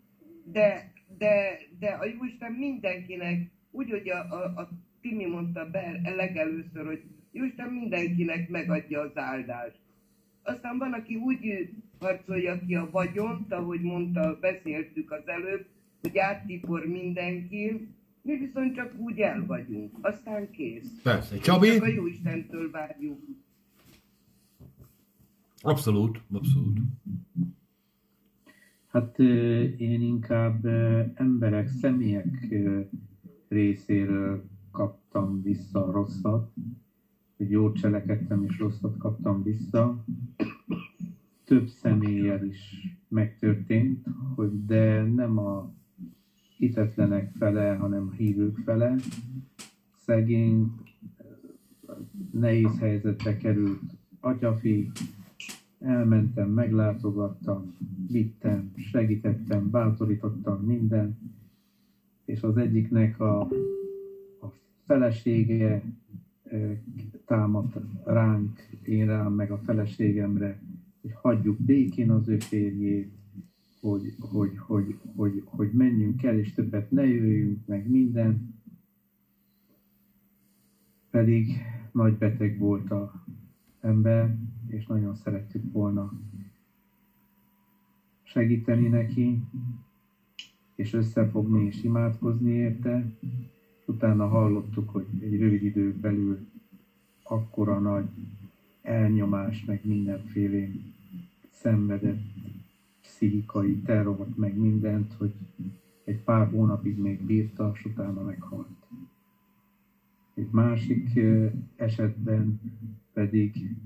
De, de, de a Jóisten mindenkinek, úgy, hogy a, a, a Timi mondta be legelőször, hogy Jóisten mindenkinek megadja az áldást. Aztán van, aki úgy harcolja ki a vagyont, ahogy mondta, beszéltük az előbb, hogy áttipor mindenki, mi viszont csak úgy el vagyunk, aztán kész. Persze. Csabi? Csak a jó Istentől várjuk. Abszolút, abszolút. Hát én inkább emberek, személyek részéről kaptam vissza a rosszat, hogy jót cselekedtem és rosszat kaptam vissza. Több személlyel is megtörtént, hogy de nem a hitetlenek fele, hanem a hívők fele. Szegény, nehéz helyzetbe került atyafi, elmentem, meglátogattam, vittem, segítettem, bátorítottam minden, és az egyiknek a, a felesége támadt ránk, én rám, meg a feleségemre, hogy hagyjuk békén az ő férjét, hogy, hogy, hogy, hogy, hogy menjünk el, és többet ne jöjjünk, meg minden. Pedig nagy beteg volt a ember, és nagyon szerettük volna segíteni neki, és összefogni és imádkozni érte. Utána hallottuk, hogy egy rövid idő belül akkora nagy elnyomás, meg mindenféle szenvedett, pszichikai terrort, meg mindent, hogy egy pár hónapig még bírta, és utána meghalt. Egy másik esetben pedig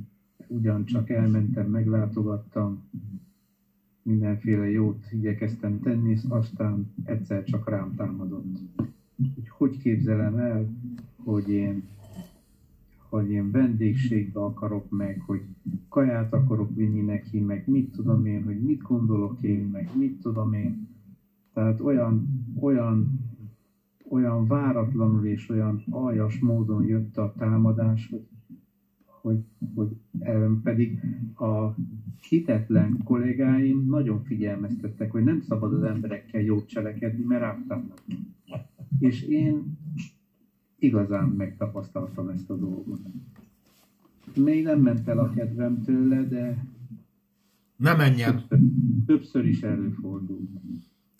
ugyancsak elmentem, meglátogattam, mindenféle jót igyekeztem tenni, aztán egyszer csak rám támadott. Hogy hogy képzelem el, hogy én, hogy én vendégségbe akarok meg, hogy kaját akarok vinni neki, meg mit tudom én, hogy mit gondolok én, meg mit tudom én. Tehát olyan, olyan, olyan váratlanul és olyan aljas módon jött a támadás, hogy hogy, hogy pedig a hitetlen kollégáim nagyon figyelmeztettek, hogy nem szabad az emberekkel jót cselekedni, mert ártatnak. És én igazán megtapasztaltam ezt a dolgot. Még nem ment el a kedvem tőle, de ne menjen. Többször, többször is előfordult.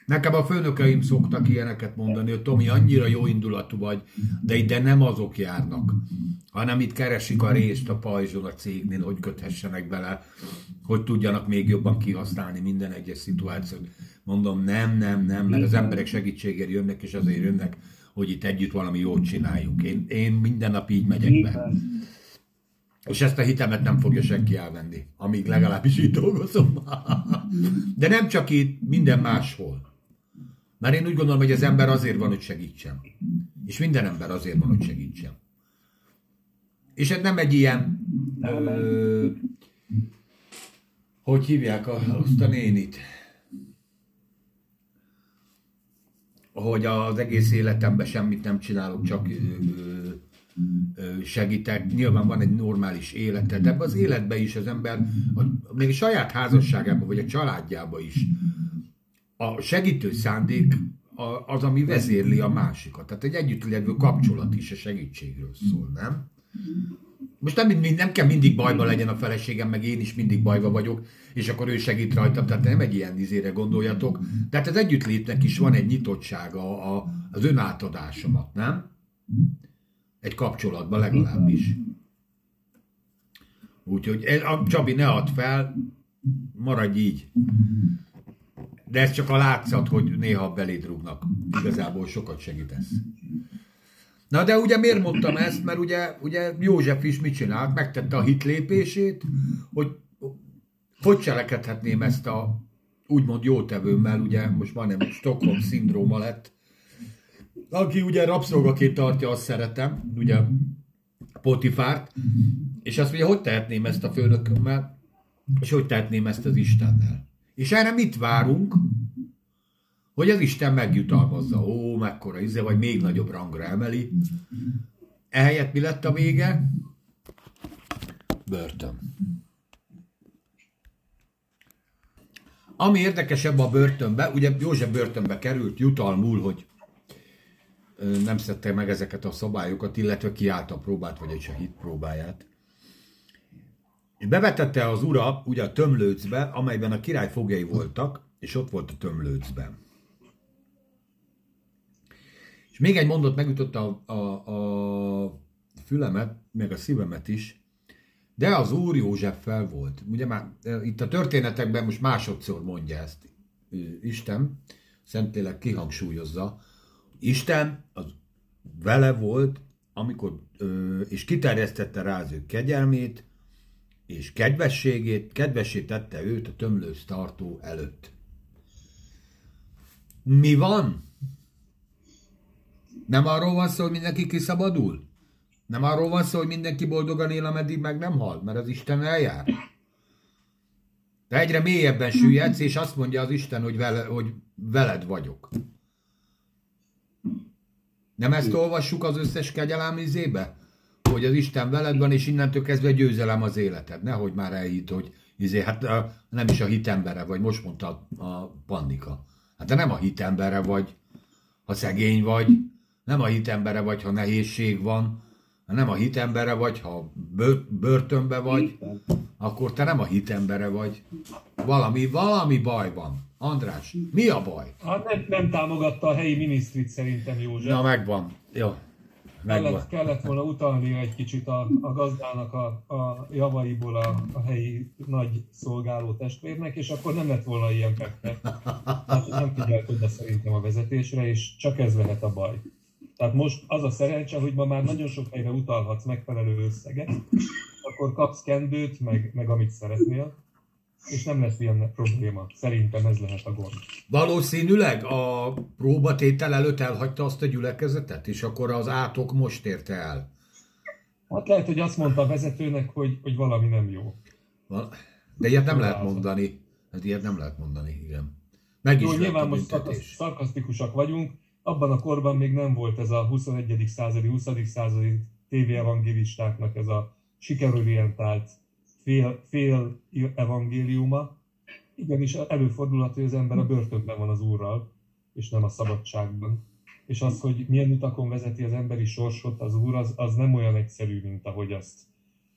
Nekem a főnökeim szoktak ilyeneket mondani, hogy Tomi, annyira jó indulatú vagy, de ide nem azok járnak, hanem itt keresik a részt a pajzson a cégnél, hogy köthessenek bele, hogy tudjanak még jobban kihasználni minden egyes szituációt. Mondom, nem, nem, nem, mert az emberek segítségért jönnek, és azért jönnek, hogy itt együtt valami jót csináljunk. Én, én minden nap így megyek be. És ezt a hitemet nem fogja senki elvenni, amíg legalábbis itt dolgozom. *laughs* De nem csak itt, minden máshol. Mert én úgy gondolom, hogy az ember azért van, hogy segítsen. És minden ember azért van, hogy segítsen. És ez nem egy ilyen... Ö, hogy hívják azt a nénit? Hogy az egész életemben semmit nem csinálok, csak ö, ö, segítek. Nyilván van egy normális élete, de az életben is az ember, még a saját házasságában, vagy a családjában is a segítő szándék az, ami vezérli a másikat. Tehát egy együttlevő kapcsolat is a segítségről szól, nem? Most nem, nem kell mindig bajba legyen a feleségem, meg én is mindig bajba vagyok, és akkor ő segít rajtam, tehát nem egy ilyen izére gondoljatok. Tehát az együttlétnek is van egy nyitottsága a, az önátadásomat, nem? Egy kapcsolatban legalábbis. Úgyhogy a Csabi, ne add fel, maradj így. De ez csak a látszat, hogy néha beléd rúgnak. Igazából sokat segítesz. Na de ugye miért mondtam ezt? Mert ugye, ugye József is mit csinált? Megtette a hitlépését, hogy hogy cselekedhetném ezt a úgymond jótevőmmel, ugye most majdnem Stockholm szindróma lett, aki ugye rabszolgaként tartja, azt szeretem, ugye Potifárt, és azt mondja, hogy tehetném ezt a főnökömmel, és hogy tehetném ezt az Istennel. És erre mit várunk? Hogy az Isten megjutalmazza. Ó, mekkora íze, vagy még nagyobb rangra emeli. Ehelyett mi lett a vége? Börtön. Ami érdekesebb a börtönbe, ugye József börtönbe került jutalmul, hogy nem szedte meg ezeket a szabályokat, illetve kiállt a próbát, vagy egy a hit próbáját. És bevetette az ura ugye a tömlőcbe, amelyben a király fogjai voltak, és ott volt a tömlőcben. És még egy mondat megütötte a, a, a fülemet, meg a szívemet is, de az Úr Józseffel volt. Ugye már e, itt a történetekben most másodszor mondja ezt Isten, Szentlélek kihangsúlyozza. Isten az vele volt, amikor, és kiterjesztette rá az ő kegyelmét, és kedvességét, kedvessé tette őt a tömlősz tartó előtt. Mi van? Nem arról van szó, hogy mindenki kiszabadul? Nem arról van szó, hogy mindenki boldogan él, ameddig meg nem hal, mert az Isten eljár? De egyre mélyebben süllyedsz, és azt mondja az Isten, hogy, vele, hogy veled vagyok. Nem ezt olvassuk az összes kegyelem izébe? Hogy az Isten veled van, és innentől kezdve győzelem az életed. Nehogy már elhitt, hogy izé, hát nem is a hitembere vagy, most mondta a, a Pannika. Hát te nem a hitembere vagy, ha szegény vagy, nem a hitembere vagy, ha nehézség van, nem a hitembere vagy, ha börtönbe vagy, akkor te nem a hitembere vagy. Valami, valami baj van. András, mi a baj? Hát nem, nem támogatta a helyi minisztrit szerintem József. Na megvan. Jó. Kellett, kellett volna utalni egy kicsit a, a gazdának a, a javaiból a, a helyi nagy szolgáló testvérnek, és akkor nem lett volna ilyen pekte. Hát nem figyelt oda szerintem a vezetésre, és csak ez lehet a baj. Tehát most az a szerencse, hogy ma már nagyon sok helyre utalhatsz megfelelő összeget, akkor kapsz kendőt, meg, meg amit szeretnél, és nem lesz ilyen probléma. Szerintem ez lehet a gond. Valószínűleg a próbatétel előtt elhagyta azt a gyülekezetet, és akkor az átok most érte el. Hát lehet, hogy azt mondta a vezetőnek, hogy, hogy valami nem jó. De ilyet nem lehet mondani. Hát ilyet nem lehet mondani, igen. Meg jó, nyilván most szarkasztikusak vagyunk, abban a korban még nem volt ez a 21. századi, 20. századi tévéevangélistáknak ez a sikerorientált fél, fél evangéliuma. Igenis előfordulhat, hogy az ember a börtönben van az Úrral, és nem a szabadságban. És az, hogy milyen utakon vezeti az emberi sorsot az Úr, az, az nem olyan egyszerű, mint ahogy azt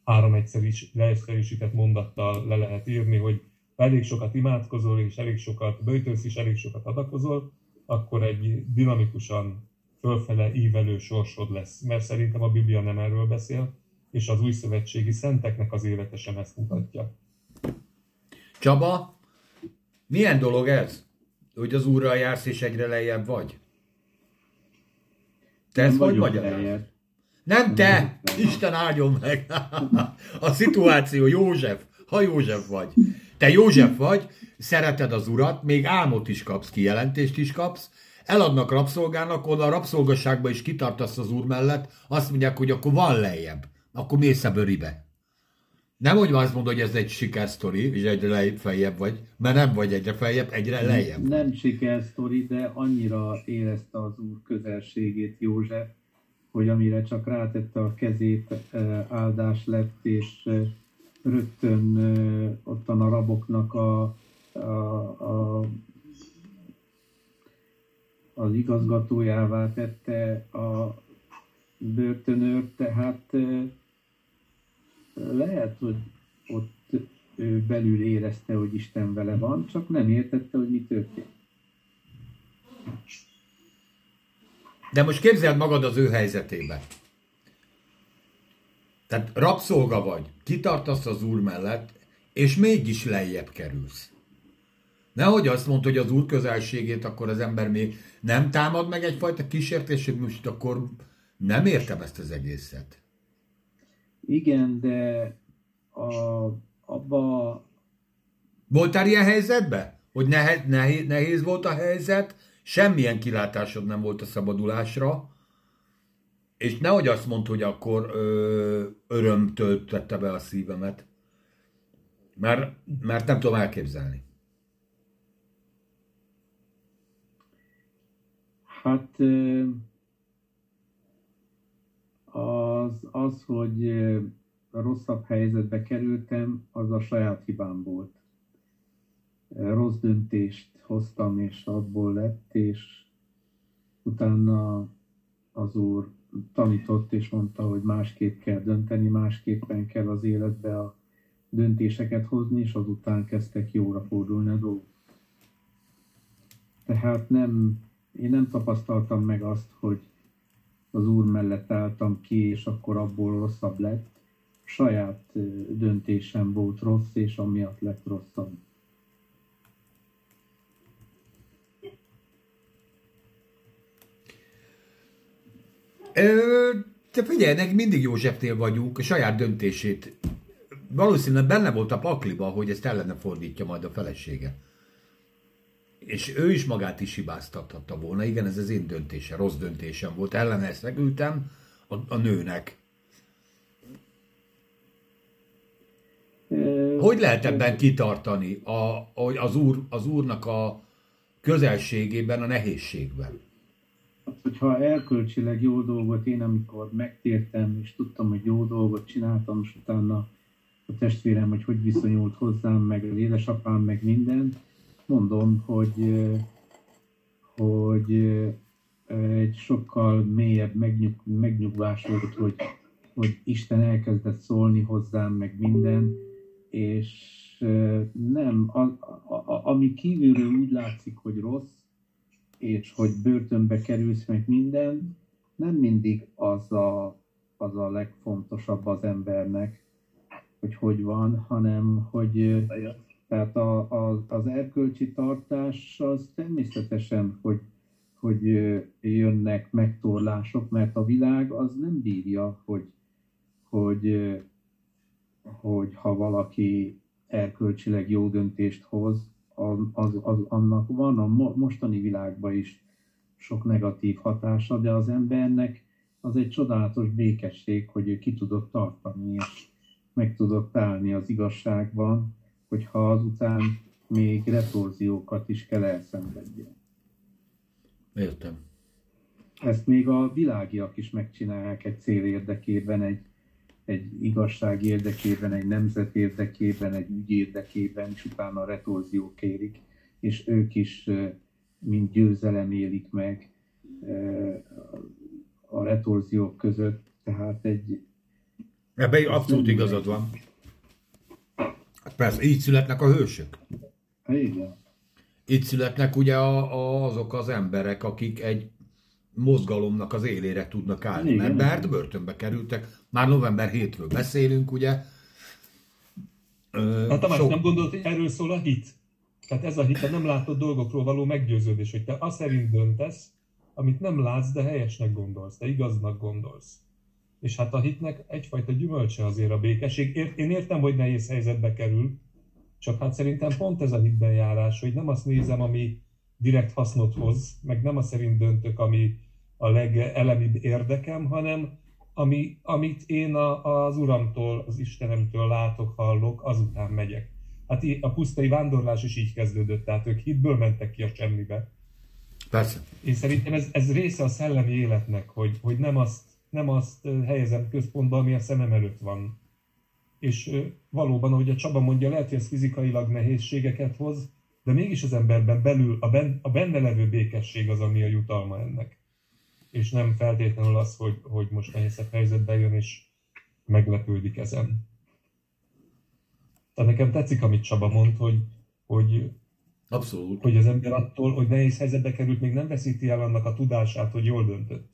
három egyszerűs, leegyszerűsített mondattal le lehet írni, hogy elég sokat imádkozol, és elég sokat böjtölsz, és elég sokat adakozol, akkor egy dinamikusan fölfele ívelő sorsod lesz. Mert szerintem a Biblia nem erről beszél, és az új szövetségi szenteknek az élete sem ezt mutatja. Csaba, milyen dolog ez, hogy az Úrral jársz és egyre lejjebb vagy? Te ezt hogy magyar? Nem te! Isten áldjon meg! *laughs* A szituáció, József, ha József vagy. Te József vagy, szereted az urat, még álmot is kapsz, kijelentést is kapsz, eladnak rabszolgának, oda a rabszolgasságba is kitartasz az úr mellett, azt mondják, hogy akkor van lejjebb, akkor mész a bőribe. Nem, hogy azt mondod, hogy ez egy sikersztori, és egyre lejjebb feljebb vagy, mert nem vagy egyre feljebb, egyre lejjebb. Nem, nem sikersztori, de annyira érezte az úr közelségét József, hogy amire csak rátette a kezét, áldás lett, és rögtön ottan a raboknak a, a, a az igazgatójává tette a börtönőrt, tehát lehet, hogy ott ő belül érezte, hogy Isten vele van, csak nem értette, hogy mi történt. De most képzeld magad az ő helyzetébe. Tehát rabszolga vagy, kitartasz az úr mellett, és mégis lejjebb kerülsz. Nehogy azt mondta, hogy az úr közelségét akkor az ember még nem támad meg egyfajta kísértés, hogy most akkor nem értem ezt az egészet. Igen, de a, abba... Voltál ilyen helyzetben? Hogy nehe, nehéz, nehéz volt a helyzet, semmilyen kilátásod nem volt a szabadulásra, és nehogy azt mondta, hogy akkor ö, öröm töltette be a szívemet. Mert, mert nem tudom elképzelni. Hát az, az, hogy rosszabb helyzetbe kerültem, az a saját hibám volt. Rossz döntést hoztam, és abból lett, és utána az úr tanított és mondta, hogy másképp kell dönteni, másképpen kell az életbe a döntéseket hozni, és azután kezdtek jóra fordulni a dolgok. Tehát nem, én nem tapasztaltam meg azt, hogy az úr mellett álltam ki, és akkor abból rosszabb lett. Saját döntésem volt rossz, és amiatt lett rosszabb. te figyelj, nekik mindig Józsefnél vagyunk, a saját döntését. Valószínűleg benne volt a pakliba, hogy ezt ellene fordítja majd a felesége. És ő is magát is hibáztathatta volna. Igen, ez az én döntése, rossz döntésem volt. Ellene ezt megültem a, a nőnek. hogy lehet ebben kitartani a, az, úr, az úrnak a közelségében, a nehézségben? Hogyha erkölcsileg jó dolgot én, amikor megtértem, és tudtam, hogy jó dolgot csináltam, és utána a testvérem, hogy hogy viszonyult hozzám, meg az édesapám, meg minden, mondom, hogy, hogy egy sokkal mélyebb megnyug, megnyugvás volt, hogy, hogy Isten elkezdett szólni hozzám, meg minden, és nem, a, a, a, ami kívülről úgy látszik, hogy rossz, és hogy börtönbe kerülsz, meg minden, nem mindig az a, az a legfontosabb az embernek, hogy hogy van, hanem hogy tehát a, a, az erkölcsi tartás az természetesen, hogy, hogy jönnek megtorlások, mert a világ az nem bírja, hogy, hogy, hogy ha valaki erkölcsileg jó döntést hoz, az, az, annak van a mostani világban is sok negatív hatása, de az embernek az egy csodálatos békesség, hogy ő ki tudott tartani, és meg tudott állni az igazságban, hogyha azután még retorziókat is kell elszenvedjen. Értem. Ezt még a világiak is megcsinálják egy cél érdekében, egy, egy igazság érdekében, egy nemzet érdekében, egy ügy érdekében, és utána a retorziók kérik, és ők is mint győzelem élik meg a retorziók között, tehát egy... Ebben abszolút igazad van. Hát persze, így születnek a hősök. Igen. Itt születnek ugye a, a, azok az emberek, akik egy mozgalomnak az élére tudnak állni. Igen. Mert Bert börtönbe kerültek, már november 7-ről beszélünk, ugye. Ö, hát Tamás, sok... nem gondolod, hogy erről szól a hit? Tehát ez a hit a nem látott dolgokról való meggyőződés, hogy te azt szerint döntesz, amit nem látsz, de helyesnek gondolsz, te igaznak gondolsz. És hát a hitnek egyfajta gyümölcse azért a békesség. Én értem, hogy nehéz helyzetbe kerül, csak hát szerintem pont ez a hitben járás, hogy nem azt nézem, ami direkt hasznot hoz, meg nem azt szerint döntök, ami a legelemibb érdekem, hanem ami, amit én a, az Uramtól, az Istenemtől látok, hallok, azután megyek. Hát a pusztai vándorlás is így kezdődött, tehát ők hitből mentek ki a semmibe. Persze. Én szerintem ez, ez része a szellemi életnek, hogy, hogy nem, azt, nem azt helyezem központba, ami a szemem előtt van. És valóban, ahogy a Csaba mondja, lehet, hogy ez fizikailag nehézségeket hoz, de mégis az emberben belül a, ben, a benne levő békesség az, ami a jutalma ennek és nem feltétlenül az, hogy, hogy most nehézebb helyzetbe jön, és meglepődik ezen. Tehát nekem tetszik, amit Csaba mond, hogy, hogy, Abszolút. hogy az ember attól, hogy nehéz helyzetbe került, még nem veszíti el annak a tudását, hogy jól döntött.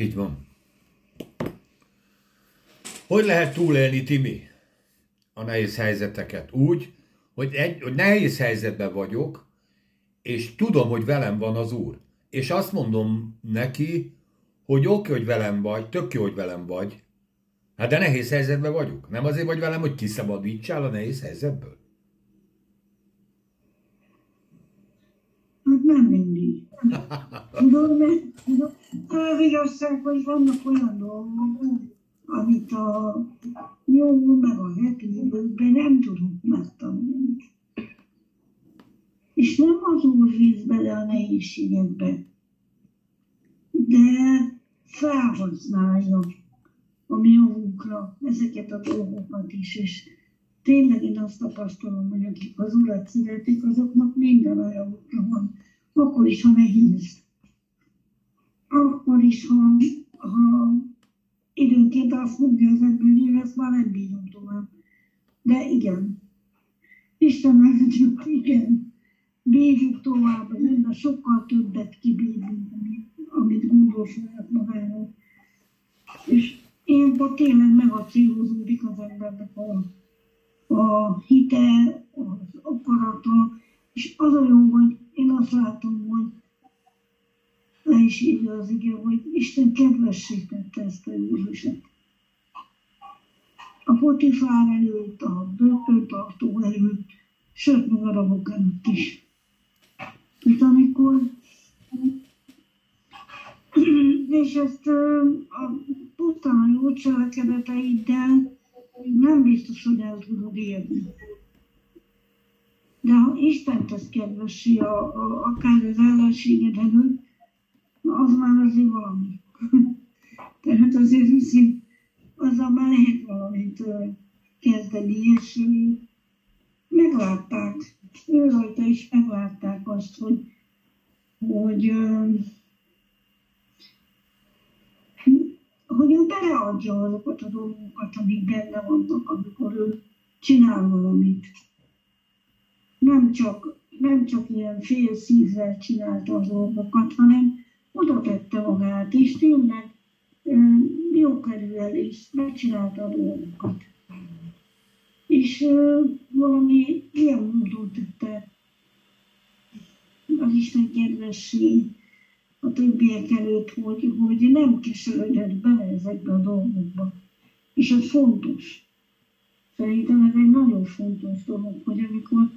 Így van. Hogy lehet túlélni, Timi, a nehéz helyzeteket? Úgy, hogy, egy, hogy nehéz helyzetben vagyok, és tudom, hogy velem van az Úr. És azt mondom neki, hogy oké, hogy velem vagy, tök jó, hogy velem vagy. Hát de nehéz helyzetben vagyok. Nem azért vagy velem, hogy kiszabadítsál a nehéz helyzetből? Hát nem mindig. *laughs* Tudom, mert az igazság, hogy vannak olyan dolgok, amit a jó meg a heti időkben nem tudunk megtanulni és nem az Úr víz bele a nehézségekbe, de felhasználja a mi javunkra ezeket a dolgokat is, és tényleg én azt tapasztalom, hogy akik az Urat szeretik, azoknak minden a javukra van, akkor is, ha nehéz. Akkor is, ha, ha időnként azt mondja az ember, hogy ezt már nem bírom tovább. De igen, Isten megmondjuk, igen, bírjuk tovább, ember sokkal többet kibírunk, amit gondol saját magáról. És ilyenkor tényleg megacélozódik az embernek a, a hite, az akarata, és az a jó, hogy én azt látom, hogy le is írja az ige, hogy Isten kedvesítette ezt a Jézuset. A Potifár előtt, a börtöntartó előtt, sőt, meg a rabok előtt is mint amikor *clears throat* és ezt a pusztán a jó cselekedeteiddel nem biztos, hogy el tudod érni. De ha Isten tesz kedvesi, a, a, akár az ellenséged előtt, az már azért valami. *laughs* Tehát azért hiszi, azzal már lehet valamit kezdeni, és meglátták, ő rajta is meglátták azt, hogy, hogy hogy ő beleadja azokat a dolgokat, amik benne vannak, amikor ő csinál valamit. Nem csak, nem csak ilyen fél szívvel csinálta a dolgokat, hanem oda tette magát, és tényleg jó kerül és megcsinálta a dolgokat. És valami ilyen módon tette az Isten kedvessé a többiek előtt, hogy, hogy nem keserődött bele ezekbe a dolgokba. És ez fontos. Szerintem ez egy nagyon fontos dolog, hogy amikor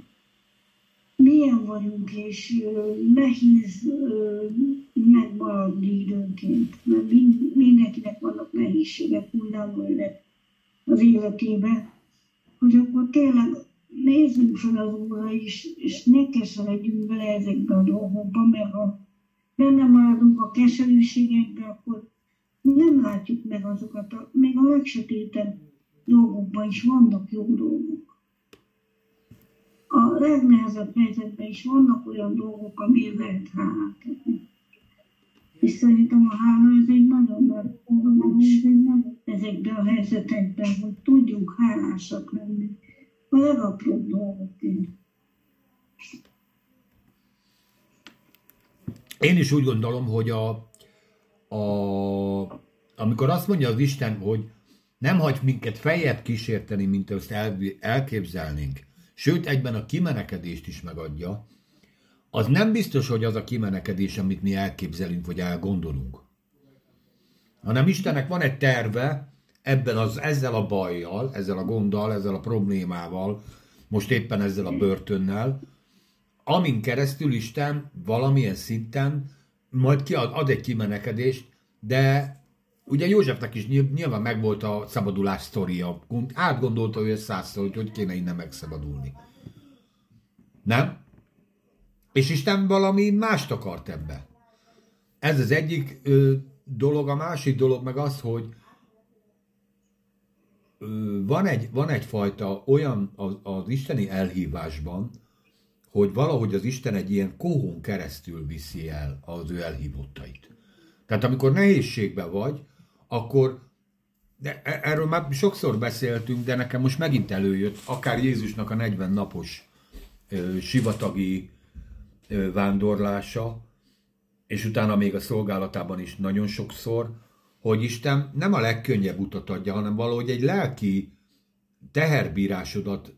milyen vagyunk, és nehéz megmaradni időnként, mert mindenkinek vannak nehézségek, hullámvölgyek az életében, hogy akkor tényleg nézzünk fel az Úrra, és, és ne keseredjünk bele ezekbe a dolgokba, mert ha benne maradunk a keserűségekbe, akkor nem látjuk meg azokat, a, még a legsötétebb dolgokban is vannak jó dolgok. Legnehezebb helyzetben is vannak olyan dolgok, amiért lehet hálát És szerintem a hála ez egy nagyon nagy kulcs ezekben a helyzetekben, hogy tudjunk hálásak lenni a legapróbb dolgokért. Én is úgy gondolom, hogy a, a, amikor azt mondja az Isten, hogy nem hagy minket feljebb kísérteni, mint azt el, elképzelnénk, sőt egyben a kimenekedést is megadja, az nem biztos, hogy az a kimenekedés, amit mi elképzelünk, vagy elgondolunk. Hanem Istennek van egy terve ebben az, ezzel a bajjal, ezzel a gonddal, ezzel a problémával, most éppen ezzel a börtönnel, amin keresztül Isten valamilyen szinten majd kiad, ad egy kimenekedést, de ugye Józsefnek is nyilván megvolt a szabadulás sztoria. Átgondolta ő ezt százszor, hogy hogy kéne innen megszabadulni. Nem? És Isten valami mást akart ebbe. Ez az egyik ö, dolog, a másik dolog meg az, hogy ö, van, egy, van egyfajta olyan az, az isteni elhívásban, hogy valahogy az Isten egy ilyen kohón keresztül viszi el az ő elhívottait. Tehát amikor nehézségben vagy, akkor de e- erről már sokszor beszéltünk, de nekem most megint előjött, akár Jézusnak a 40 napos ö, sivatagi ö, vándorlása, és utána még a szolgálatában is nagyon sokszor, hogy Isten nem a legkönnyebb utat adja, hanem valahogy egy lelki teherbírásodat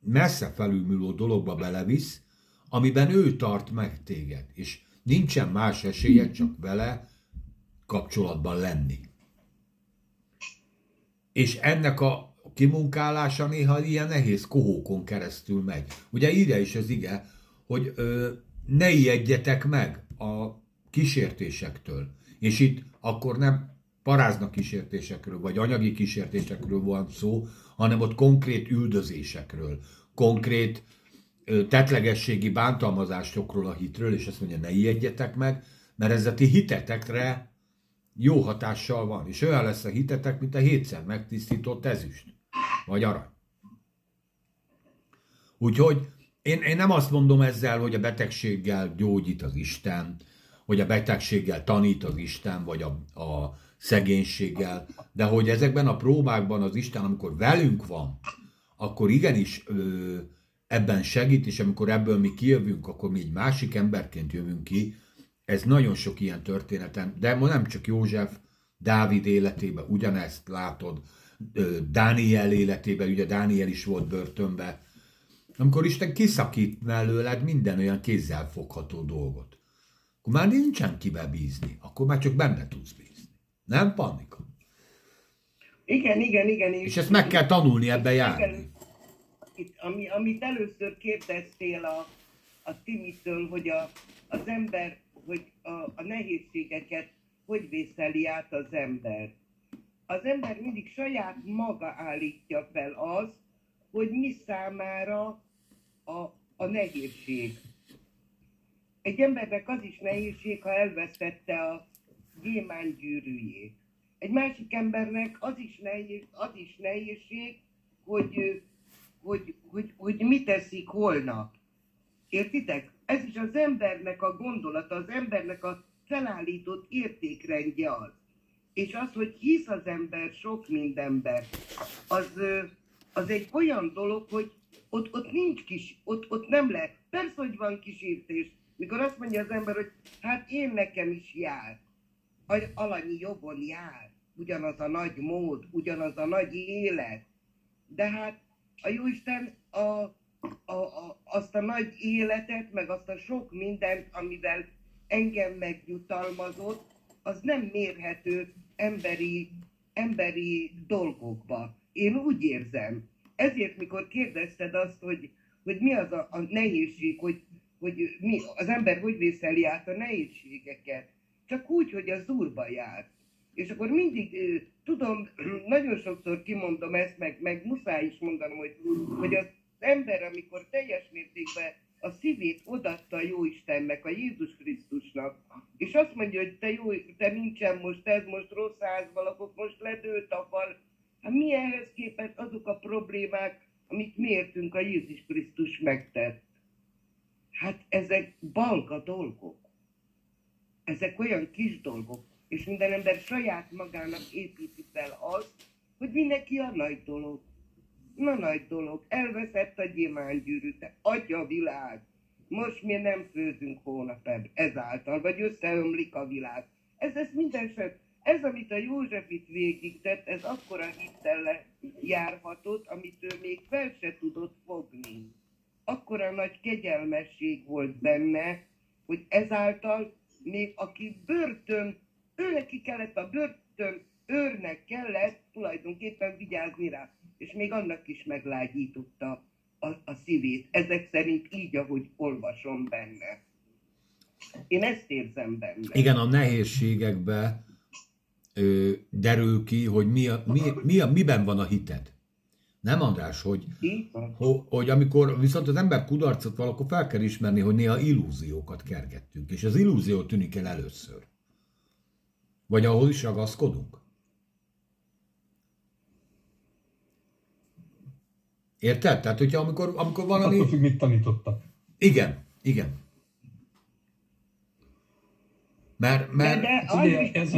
messze felülmúló dologba belevisz, amiben ő tart meg téged, és nincsen más esélye csak vele kapcsolatban lenni. És ennek a kimunkálása néha ilyen nehéz kohókon keresztül megy. Ugye írja is az ige, hogy ö, ne ijedjetek meg a kísértésektől. És itt akkor nem paráznak kísértésekről, vagy anyagi kísértésekről van szó, hanem ott konkrét üldözésekről, konkrét tetlegességi bántalmazásokról a hitről, és azt mondja, ne ijedjetek meg, mert ez a ti hitetekre jó hatással van, és olyan lesz a hitetek, mint a hétszer megtisztított ezüst, vagy arany. Úgyhogy én, én nem azt mondom ezzel, hogy a betegséggel gyógyít az Isten, hogy a betegséggel tanít az Isten, vagy a, a szegénységgel, de hogy ezekben a próbákban az Isten, amikor velünk van, akkor igenis ö, ebben segít, és amikor ebből mi kijövünk, akkor mi egy másik emberként jövünk ki. Ez nagyon sok ilyen történeten, de ma nem csak József, Dávid életében ugyanezt látod, Dániel életében, ugye Dániel is volt börtönbe, amikor Isten kiszakít mellőled minden olyan kézzel fogható dolgot, akkor már nincsen kibe bízni, akkor már csak benne tudsz bízni. Nem, Pannika? Igen, igen, igen. És ezt meg kell tanulni ebbe járni. Igen, itt, ami, amit először kérdeztél a, a Timitől, hogy a, az ember, hogy a, a nehézségeket hogy vészeli át az ember. az ember mindig saját maga állítja fel az, hogy mi számára a, a nehézség. Egy embernek az is nehézség, ha elvesztette a gyémánygyűrűjét. Egy másik embernek az is, nehéz, az is nehézség, hogy, hogy, hogy, hogy mit teszik holnap. Értitek? Ez is az embernek a gondolata, az embernek a felállított értékrendje az. És az, hogy hisz az ember sok mindenben, az, az egy olyan dolog, hogy ott, ott nincs kis, ott, ott nem lehet. Persze, hogy van kísértés. Mikor azt mondja az ember, hogy hát én nekem is jár, alanyi jogon jár, ugyanaz a nagy mód, ugyanaz a nagy élet. De hát a Jóisten a, a, a, azt a nagy életet, meg azt a sok mindent, amivel engem megjutalmazott, az nem mérhető emberi, emberi dolgokba. Én úgy érzem. Ezért, mikor kérdezted azt, hogy, hogy mi az a, a nehézség, hogy, hogy mi, az ember hogy vészeli át a nehézségeket, csak úgy, hogy az úrba jár. És akkor mindig, tudom, *clears throat* nagyon sokszor kimondom ezt, meg, meg muszáj is mondanom, hogy, hogy az ember, amikor teljes mértékben a szívét odatta a Jóistennek, a Jézus Krisztusnak, és azt mondja, hogy te jó, te nincsen most ez, most rossz házban lakok, most ledőlt a fal. Hát mi ehhez képest azok a problémák, amit mértünk a Jézus Krisztus megtett? Hát ezek balga dolgok. Ezek olyan kis dolgok, és minden ember saját magának építi fel azt, hogy mindenki a nagy dolog. Na nagy dolog, elveszett a gyémánygyűrű, te adja a világ. Most mi nem főzünk hónap ezáltal, vagy összeömlik a világ. Ez, ez minden sem, ez, amit a József itt végig tett, ez akkora hittel járhatott, amit ő még fel se tudott fogni. Akkora nagy kegyelmesség volt benne, hogy ezáltal még aki börtön, ő neki kellett a börtön őrnek kellett tulajdonképpen vigyázni rá és még annak is meglágyította a, a szívét. Ezek szerint így, ahogy olvasom benne. Én ezt érzem benne. Igen, a nehézségekbe ö, derül ki, hogy mi a, mi, mi a, miben van a hited. Nem, András, hogy, hogy, hogy amikor viszont az ember kudarcot val, akkor fel kell ismerni, hogy néha illúziókat kergettünk, és az illúzió tűnik el először. Vagy ahol is ragaszkodunk. Érted? Tehát, hogyha amikor, amikor valami... Attól függ, mit tanítottak. Igen, igen. Mert, mert... De, de ugye, ez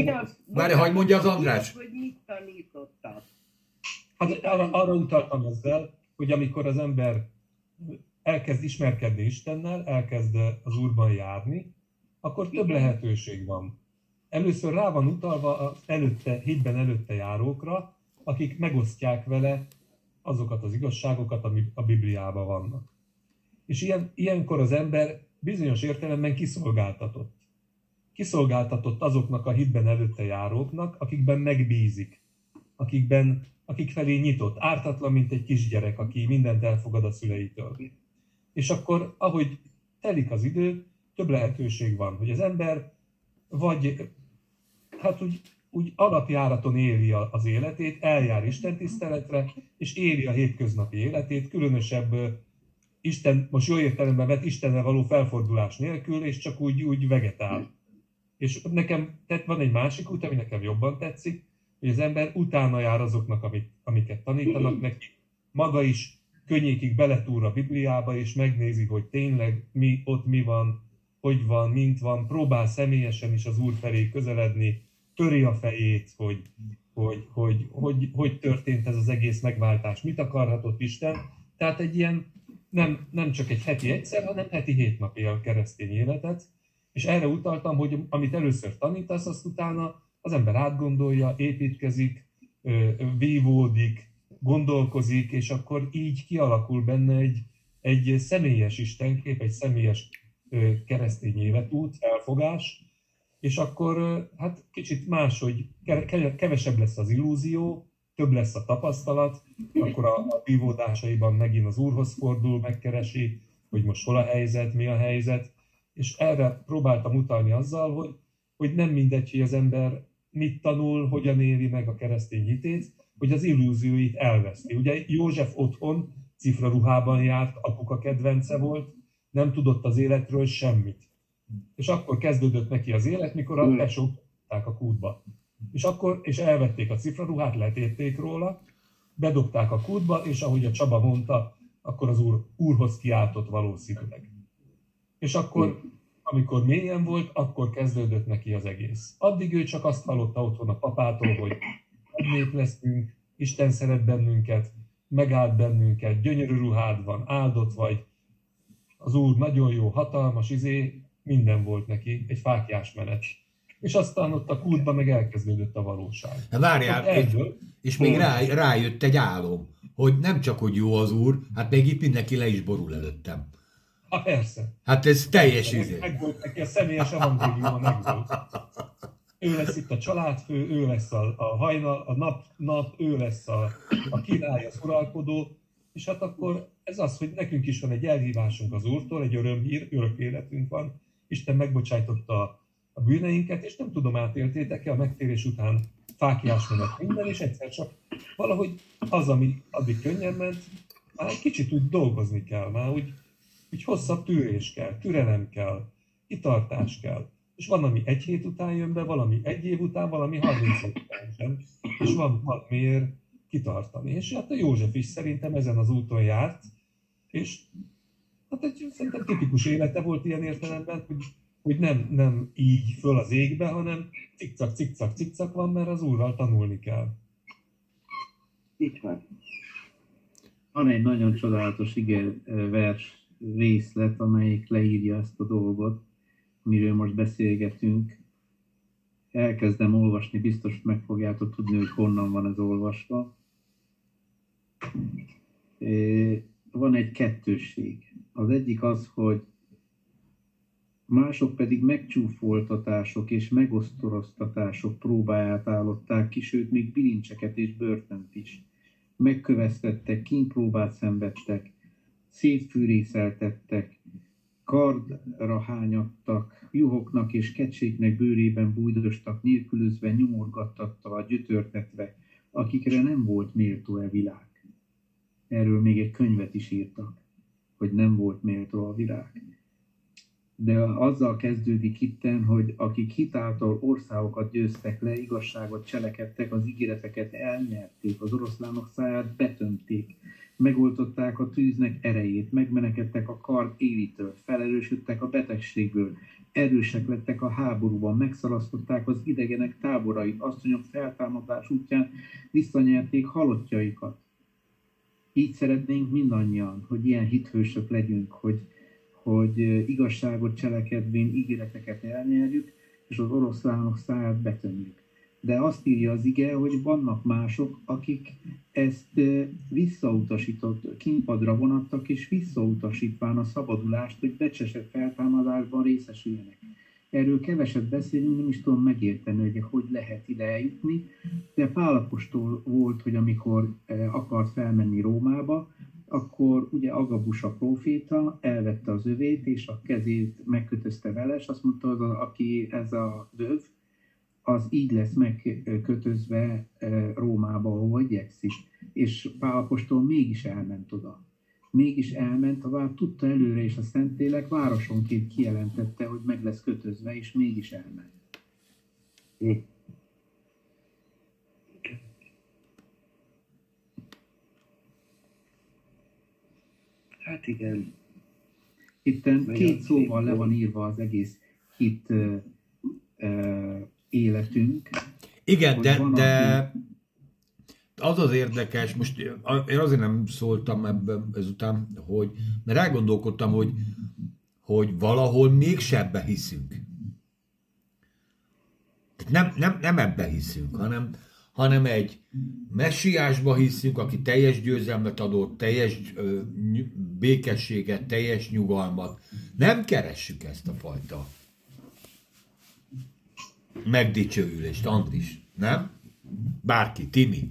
Várj, hogy mondja az András? Hogy mit tanítottak? Hát arra, arra utaltam ezzel, hogy amikor az ember elkezd ismerkedni Istennel, elkezd az Úrban járni, akkor több lehetőség van. Először rá van utalva az előtte, hitben előtte járókra, akik megosztják vele azokat az igazságokat, amik a Bibliában vannak. És ilyen, ilyenkor az ember bizonyos értelemben kiszolgáltatott. Kiszolgáltatott azoknak a hitben előtte járóknak, akikben megbízik, akikben, akik felé nyitott, ártatlan, mint egy kisgyerek, aki mindent elfogad a szüleitől. És akkor, ahogy telik az idő, több lehetőség van, hogy az ember vagy hát úgy úgy alapjáraton éli az életét, eljár Isten tiszteletre, és éli a hétköznapi életét, különösebb Isten, most jó értelemben vett Istennel való felfordulás nélkül, és csak úgy, úgy vegetál. És nekem tehát van egy másik út, ami nekem jobban tetszik, hogy az ember utána jár azoknak, amit, amiket tanítanak neki. Maga is könnyékig beletúr a Bibliába, és megnézi, hogy tényleg mi, ott mi van, hogy van, mint van, próbál személyesen is az Úr felé közeledni, töri a fejét, hogy hogy, hogy, hogy, hogy történt ez az egész megváltás, mit akarhatott Isten. Tehát egy ilyen nem, nem csak egy heti egyszer, hanem heti hét napja a keresztény életet. És erre utaltam, hogy amit először tanítasz, azt utána az ember átgondolja, építkezik, vívódik, gondolkozik, és akkor így kialakul benne egy, egy személyes istenkép, egy személyes keresztény életút, elfogás, és akkor hát kicsit máshogy, kevesebb lesz az illúzió, több lesz a tapasztalat, akkor a, a vívódásaiban megint az úrhoz fordul, megkeresi, hogy most hol a helyzet, mi a helyzet, és erre próbáltam utalni azzal, hogy, hogy nem mindegy, hogy az ember mit tanul, hogyan éli meg a keresztény hitét, hogy az illúzióit elveszti. Ugye József otthon cifraruhában járt, apuka kedvence volt, nem tudott az életről semmit. És akkor kezdődött neki az élet, mikor a tesók a kútba. És akkor, és elvették a cifraruhát, letérték róla, bedobták a kútba, és ahogy a Csaba mondta, akkor az úr, úrhoz kiáltott valószínűleg. És akkor, amikor mélyen volt, akkor kezdődött neki az egész. Addig ő csak azt hallotta otthon a papától, hogy nép leszünk, Isten szeret bennünket, megállt bennünket, gyönyörű ruhád van, áldott vagy, az úr nagyon jó, hatalmas, izé, minden volt neki, egy fákjás menet. És aztán ott a kútban meg elkezdődött a valóság. Na várjál, ebből, és még rá, rájött egy álom, hogy nem csak, hogy jó az úr, hát még itt mindenki le is borul előttem. Ha persze. Hát ez teljes izé. Meg volt neki a személyes evangéliuma, meg volt. Ő lesz itt a családfő, ő lesz a, a hajnal, a nap, nap, ő lesz a, a király, az uralkodó, és hát akkor ez az, hogy nekünk is van egy elhívásunk az Úrtól, egy örömhír, örök életünk van, Isten megbocsájtotta a bűneinket, és nem tudom, átéltétek-e a megtérés után fákiás menet minden, és egyszer csak valahogy az, ami addig könnyen ment, már egy kicsit úgy dolgozni kell, már úgy, úgy hosszabb tűrés kell, türelem kell, kitartás kell. És van, ami egy hét után jön be, valami egy év után, valami 30 év után sem. És van, van miért kitartani. És hát a József is szerintem ezen az úton járt, és hát egy szerintem tipikus élete volt ilyen értelemben, hogy, hogy nem, nem így föl az égbe, hanem cikcak, cikcak, cikcak van, mert az úrral tanulni kell. Itt van. Van egy nagyon csodálatos ige vers részlet, amelyik leírja ezt a dolgot, amiről most beszélgetünk. Elkezdem olvasni, biztos meg fogjátok tudni, hogy honnan van ez olvasva. Van egy kettősség. Az egyik az, hogy mások pedig megcsúfoltatások és megosztorosztatások próbáját állották ki, sőt még bilincseket és börtönt is. Megköveztettek, kínpróbát szenvedtek, szétfűrészeltettek, kardra hányadtak, juhoknak és kecséknek bőrében bújdostak, nélkülözve, nyomorgattatva, gyötörtetve, akikre nem volt méltó e világ. Erről még egy könyvet is írtak, hogy nem volt méltó a virág. De azzal kezdődik itten, hogy akik hitáltal országokat győztek le, igazságot cselekedtek, az ígéreteket elnyerték, az oroszlánok száját betömték, megoltották a tűznek erejét, megmenekedtek a kard élitől, felerősödtek a betegségből, erősek lettek a háborúban, megszalasztották az idegenek táborait, asszonyok feltámadás útján visszanyerték halottjaikat. Így szeretnénk mindannyian, hogy ilyen hithősök legyünk, hogy, hogy igazságot cselekedvén ígéreteket elnyerjük, és az oroszlánok száját betömjük de azt írja az ige, hogy vannak mások, akik ezt visszautasított, kínpadra vonattak, és visszautasítván a szabadulást, hogy becsesett feltámadásban részesüljenek. Erről keveset beszélünk, nem is tudom megérteni, hogy hogy lehet ide eljutni, de Pálapostól volt, hogy amikor akart felmenni Rómába, akkor ugye Agabus a proféta elvette az övét, és a kezét megkötözte vele, és azt mondta, az, aki ez a döv, az így lesz megkötözve Rómába, ahova igyekszik. És Pálapostól mégis elment oda. Mégis elment, tovább tudta előre, és a Szentlélek városonként kijelentette, hogy meg lesz kötözve, és mégis elment. Hát igen. Itt két szóval le van írva az egész hit uh, uh, életünk. Igen, de, de az az érdekes, most én azért nem szóltam ebben ezután, hogy, mert elgondolkodtam, hogy, hogy valahol még ebbe hiszünk. Nem, nem, nem ebbe hiszünk, hanem, hanem egy messiásba hiszünk, aki teljes győzelmet adott, teljes ö, békességet, teljes nyugalmat. Nem keressük ezt a fajta megdicsőülést, Andris, nem? Bárki, Timi.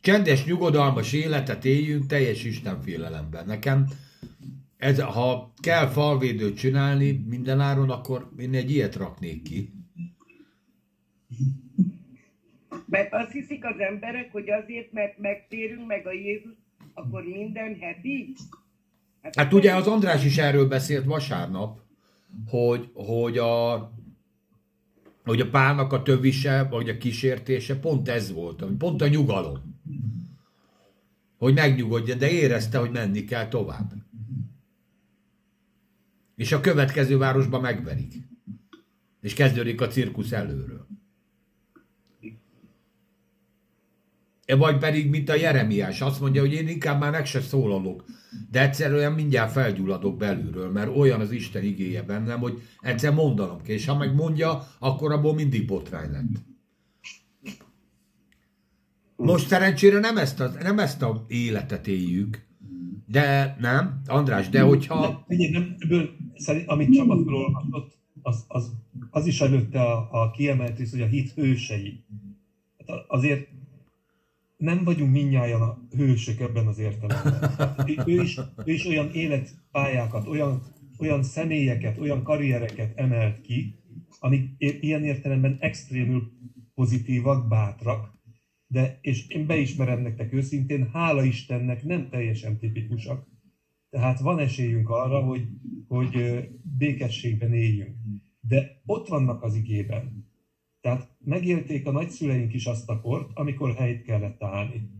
Csendes, nyugodalmas életet éljünk teljes Istenfélelemben. Nekem, ez, ha kell falvédőt csinálni mindenáron, akkor én egy ilyet raknék ki. Mert azt hiszik az emberek, hogy azért, mert megtérünk meg a Jézus, akkor minden heti. Hát ugye az András is erről beszélt vasárnap, hogy, hogy a hogy a pálnak a tövise, vagy a kísértése pont ez volt, pont a nyugalom. Hogy megnyugodjon, de érezte, hogy menni kell tovább. És a következő városba megverik. És kezdődik a cirkusz előről. Vagy pedig, mint a Jeremiás, azt mondja, hogy én inkább már meg se szólalok, de egyszerűen mindjárt felgyulladok belülről, mert olyan az Isten igéje bennem, hogy egyszer mondanom kell, és ha meg mondja, akkor abból mindig botrány lett. Most szerencsére nem ezt a, nem ezt a életet éljük, de nem, András, de hogyha... Figyelj, nem, ebből, szerint, amit Csaba felolvasott, az, az, az is előtte a, a kiemelt hogy a hit hősei. Hát azért nem vagyunk minnyáján a hősök ebben az értelemben. Ő is, ő is olyan életpályákat, olyan, olyan személyeket, olyan karriereket emelt ki, amik ilyen értelemben extrémül pozitívak, bátrak, de, és én beismerem nektek őszintén, hála Istennek nem teljesen tipikusak. Tehát van esélyünk arra, hogy, hogy békességben éljünk. De ott vannak az igében. Tehát megélték a nagyszüleink is azt a kort, amikor helyt kellett állni.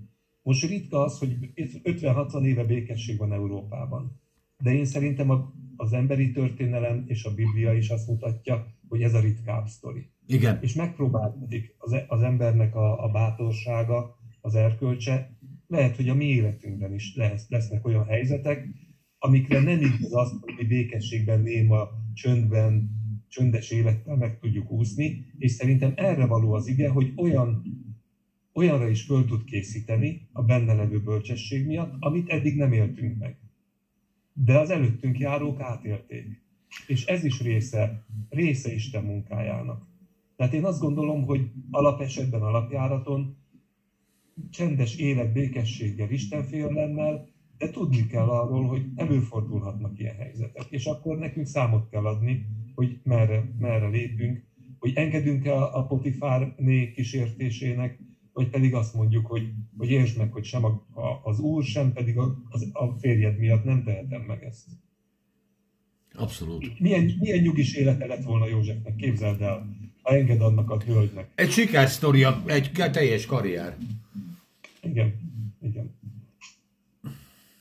Most ritka az, hogy 50-60 éve békesség van Európában. De én szerintem az emberi történelem és a Biblia is azt mutatja, hogy ez a ritkább sztori. Igen. És megpróbálkodik az, e- az embernek a, a bátorsága, az erkölcse. Lehet, hogy a mi életünkben is lesz, lesznek olyan helyzetek, amikre nem igaz azt, hogy mi békességben, néma, csöndben, csöndes élettel meg tudjuk úszni, és szerintem erre való az ige, hogy olyan, olyanra is föl tud készíteni a benne levő bölcsesség miatt, amit eddig nem éltünk meg. De az előttünk járók átélték. És ez is része, része Isten munkájának. Tehát én azt gondolom, hogy alapesetben, alapjáraton csendes élet békességgel, Istenfélelemmel, de tudni kell arról, hogy előfordulhatnak ilyen helyzetek. És akkor nekünk számot kell adni, hogy merre, merre lépünk, hogy engedünk el a Potifár né kísértésének, vagy pedig azt mondjuk, hogy, hogy értsd meg, hogy sem a, a, az úr, sem pedig a, az, a férjed miatt nem tehetem meg ezt. Abszolút. Milyen, milyen nyugis élete lett volna Józsefnek, képzeld el, ha enged annak a hölgynek. Egy sikersztoria, egy teljes karrier. Igen, igen.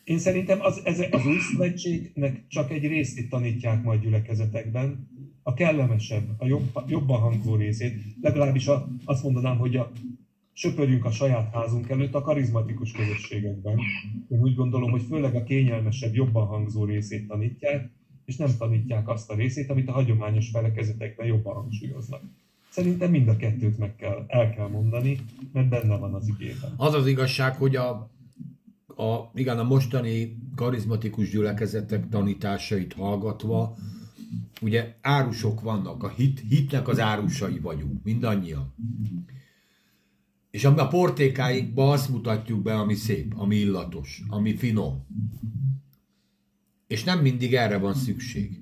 Én szerintem az, ez, az új szövetségnek csak egy részét tanítják majd gyülekezetekben, a kellemesebb, a jobb, jobban hangzó részét. Legalábbis a, azt mondanám, hogy a, söpörjünk a saját házunk előtt a karizmatikus közösségekben. Én úgy gondolom, hogy főleg a kényelmesebb, jobban hangzó részét tanítják, és nem tanítják azt a részét, amit a hagyományos felekezetekben jobban hangsúlyoznak. Szerintem mind a kettőt meg kell, el kell mondani, mert benne van az igében. Az az igazság, hogy a a, igen, a mostani karizmatikus gyülekezetek tanításait hallgatva, ugye árusok vannak, a hit, hitnek az árusai vagyunk, mindannyian. És a portékáikba azt mutatjuk be, ami szép, ami illatos, ami finom. És nem mindig erre van szükség.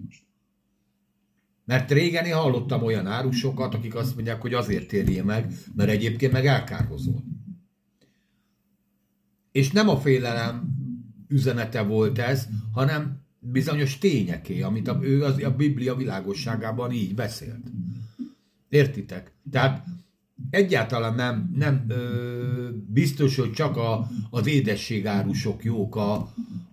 Mert régen én hallottam olyan árusokat, akik azt mondják, hogy azért térje meg, mert egyébként meg elkárhozol. És nem a félelem üzenete volt ez, hanem bizonyos tényeké, amit a, ő az, a Biblia világosságában így beszélt. Értitek? Tehát egyáltalán nem, nem ö, biztos, hogy csak a, az édességárusok jók a,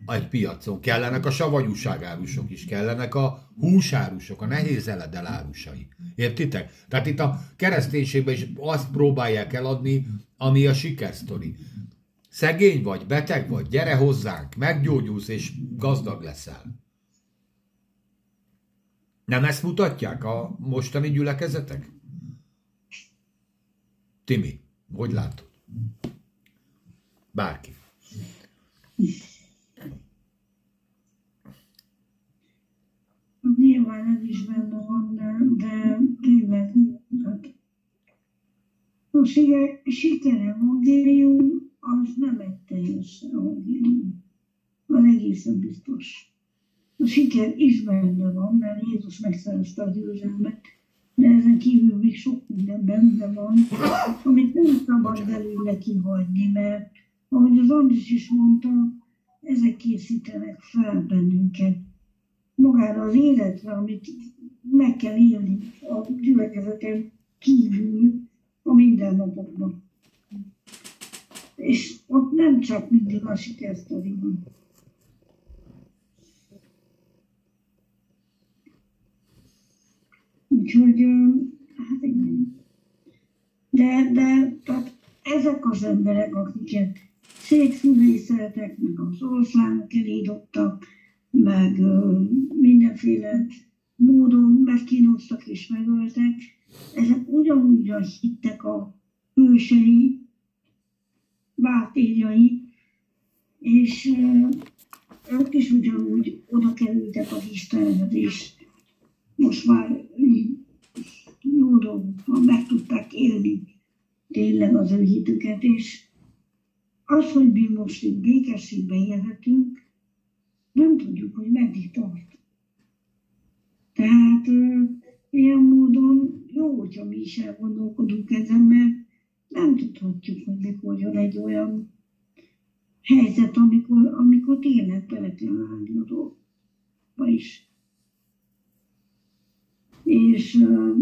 a egy piacon. Kellenek a savanyúságárusok is, kellenek a húsárusok, a nehéz eledel árusai. Értitek? Tehát itt a kereszténységben is azt próbálják eladni, ami a sikersztori. Szegény vagy, beteg vagy, gyere hozzánk, meggyógyulsz és gazdag leszel. Nem ezt mutatják a mostani gyülekezetek? Timi, hogy látod? Bárki. Nyilván ez is benne van, de, de tényleg hát, a sikere modérium az nem egy teljes evangélium. Az egészen biztos. A siker is benne van, mert Jézus megszerezte a győzelmet, de ezen kívül még sok minden benne van, amit nem szabad belőle kihagyni, mert ahogy az Andris is mondta, ezek készítenek fel bennünket magára az életre, amit meg kell élni a gyülekezeten kívül a mindennapokban. És ott nem csak mindig a sikersztori van. Úgyhogy, hát igen. De, de tehát ezek az emberek, akiket szétfűvészeltek, meg az oroszlánok elídottak, meg mindenféle módon megkínoztak és megöltek, ezek ugyanúgy hittek a hősei, bátérjai, és ők is ugyanúgy oda kerültek az Istenhez, és most már jó dolgok meg tudták élni tényleg az ő hitüket, és az, hogy mi most itt békességben élhetünk, nem tudjuk, hogy meddig tart. Tehát ilyen módon jó, hogyha mi is elgondolkodunk ezen, mert nem tudhatjuk, hogy mikor jön egy olyan helyzet, amikor, amikor tényleg bele kell állni a dolgokba is. És uh,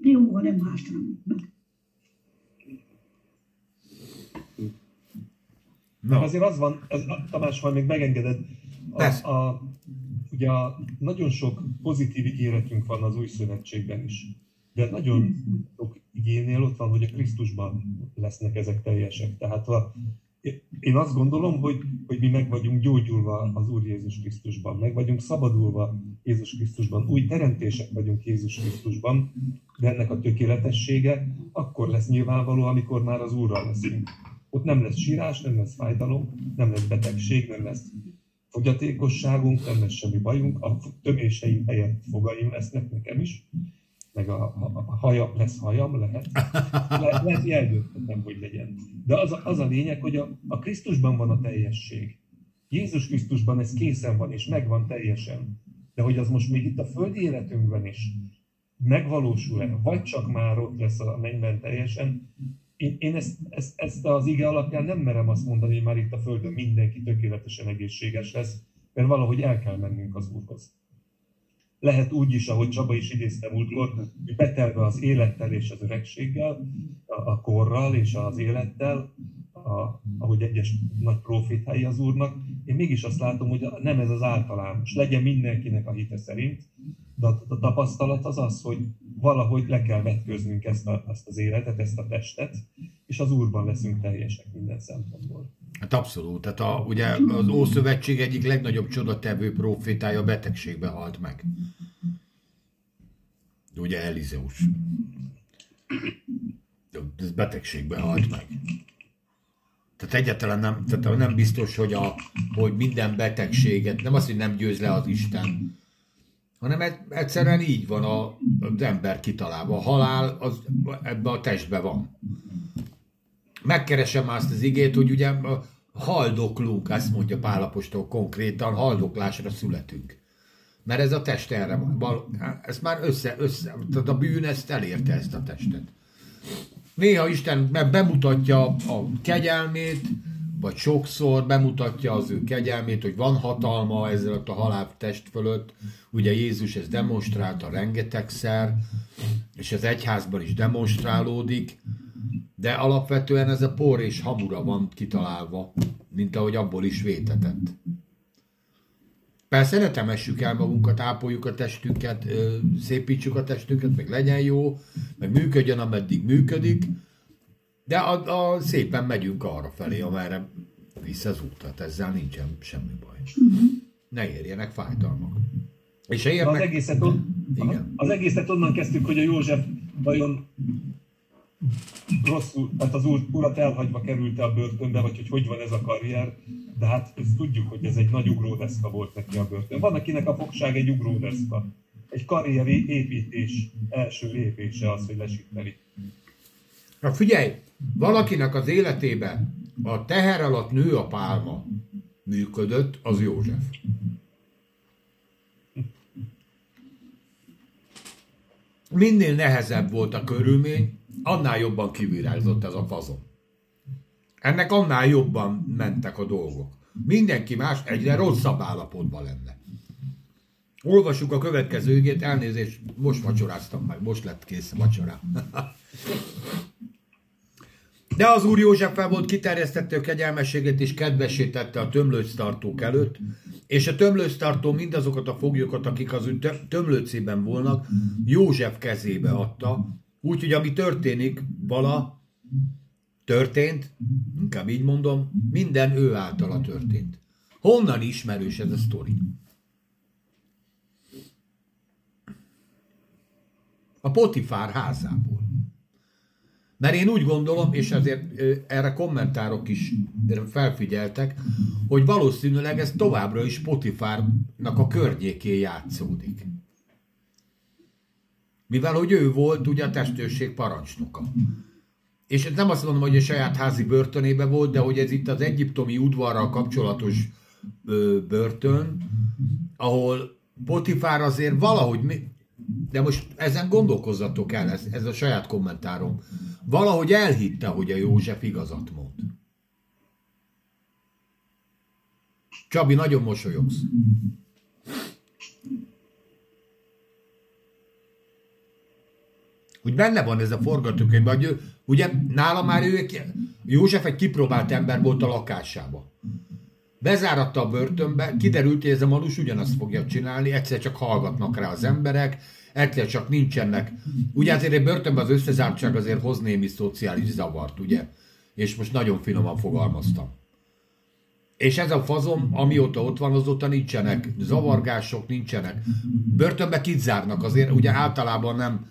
jó, ha nem hátrálunk meg. No. Azért az van, ez, Tamás, ha még megengeded, a, a, ugye a, nagyon sok pozitív ígéretünk van az új szövetségben is, de nagyon igénél ott van, hogy a Krisztusban lesznek ezek teljesek. Tehát a, én azt gondolom, hogy, hogy mi meg vagyunk gyógyulva az Úr Jézus Krisztusban, meg vagyunk szabadulva Jézus Krisztusban, új teremtések vagyunk Jézus Krisztusban, de ennek a tökéletessége akkor lesz nyilvánvaló, amikor már az Úrral leszünk. Ott nem lesz sírás, nem lesz fájdalom, nem lesz betegség, nem lesz fogyatékosságunk, nem lesz semmi bajunk, a töméseim helyett fogaim lesznek nekem is, meg a, a, haja, lesz hajam, lehet. Le, lehet, eldönthetem, hogy legyen. De az a, az a lényeg, hogy a, a Krisztusban van a teljesség. Jézus Krisztusban ez készen van, és megvan teljesen. De hogy az most még itt a földi életünkben is megvalósul-e, vagy csak már ott lesz a mennyben teljesen, én, én ezt, ezt, ezt az ige alapján nem merem azt mondani, hogy már itt a Földön mindenki tökéletesen egészséges lesz, mert valahogy el kell mennünk az Úrhoz. Lehet úgy is, ahogy Csaba is idézte múltkor, hogy betelve az élettel és az öregséggel, a, korral és az élettel, a, ahogy egyes nagy profétái az Úrnak, én mégis azt látom, hogy nem ez az általános. Legyen mindenkinek a hite szerint, de a tapasztalat az az, hogy valahogy le kell vetköznünk ezt, a, ezt az életet, ezt a testet, és az Úrban leszünk teljesek minden szempontból. Hát abszolút. Tehát a, ugye az Ószövetség egyik legnagyobb csodatevő profétája betegségbe halt meg. Ugye Elizeus. Ez betegségbe halt meg. Tehát egyáltalán nem, tehát nem biztos, hogy, a, hogy minden betegséget, nem az, hogy nem győz le az Isten, hanem egyszerűen így van a, az ember kitalálva. A halál az ebbe a testbe van. Megkeresem azt az igét, hogy ugye haldoklunk, ezt mondja Pálapostól konkrétan, haldoklásra születünk. Mert ez a test erre van. Ezt már össze, össze, tehát a bűn ezt elérte ezt a testet. Néha Isten bemutatja a kegyelmét, vagy sokszor bemutatja az ő kegyelmét, hogy van hatalma ezzel a halál test fölött. Ugye Jézus ezt demonstrálta rengetegszer, és az egyházban is demonstrálódik, de alapvetően ez a por és hamura van kitalálva, mint ahogy abból is vétetett. Persze ne temessük el magunkat, ápoljuk a testünket, szépítsük a testünket, meg legyen jó, meg működjön, ameddig működik, de a, a, szépen megyünk arra felé, amerre vissza az út, tehát ezzel nincsen semmi baj. Ne érjenek fájdalmak. És érnek... az, egészet on... Igen. az egészet onnan kezdtük, hogy a József vajon rosszul, tehát az úr, urat elhagyva került a börtönbe, vagy hogy hogy van ez a karrier, de hát ezt tudjuk, hogy ez egy nagy ugródeszka volt neki a börtön. Van, akinek a fogság egy ugródeszka. Egy karrieri építés első lépése az, hogy lesíteni. Na figyelj, valakinek az életében a teher alatt nő a pálma működött, az József. minél nehezebb volt a körülmény, annál jobban kivirágzott ez a fazon. Ennek annál jobban mentek a dolgok. Mindenki más egyre rosszabb állapotban lenne. Olvassuk a következő ügét, elnézést, most vacsoráztam meg, most lett kész a vacsorám. De az úr József fel volt kiterjesztette a kegyelmességet és kedvesítette a tömlőctartók előtt, és a tömlőctartó mindazokat a foglyokat, akik az ő tömlőcében volnak, József kezébe adta, úgyhogy ami történik, vala történt, inkább így mondom, minden ő általa történt. Honnan ismerős ez a sztori? A Potifár házából. Mert én úgy gondolom, és azért erre kommentárok is felfigyeltek, hogy valószínűleg ez továbbra is Potifárnak a környékén játszódik. Mivel, hogy ő volt ugye a testőrség parancsnoka. És nem azt mondom, hogy a saját házi börtönébe volt, de hogy ez itt az egyiptomi udvarral kapcsolatos börtön, ahol Potifár azért valahogy de most ezen gondolkozzatok el, ez, ez a saját kommentárom. Valahogy elhitte, hogy a József igazat mond. Csabi, nagyon mosolyogsz. Úgy benne van ez a forgatókönyv, hogy ugye nála már ő, József egy kipróbált ember volt a lakásába. Bezáratta a börtönbe, kiderült, hogy ez a manus ugyanazt fogja csinálni, egyszer csak hallgatnak rá az emberek, egyszer csak nincsenek. Ugye azért egy börtönben az összezártság azért hoz némi szociális zavart, ugye? És most nagyon finoman fogalmaztam. És ez a fazom, amióta ott van, azóta nincsenek zavargások, nincsenek. Börtönbe kit zárnak? Azért ugye általában nem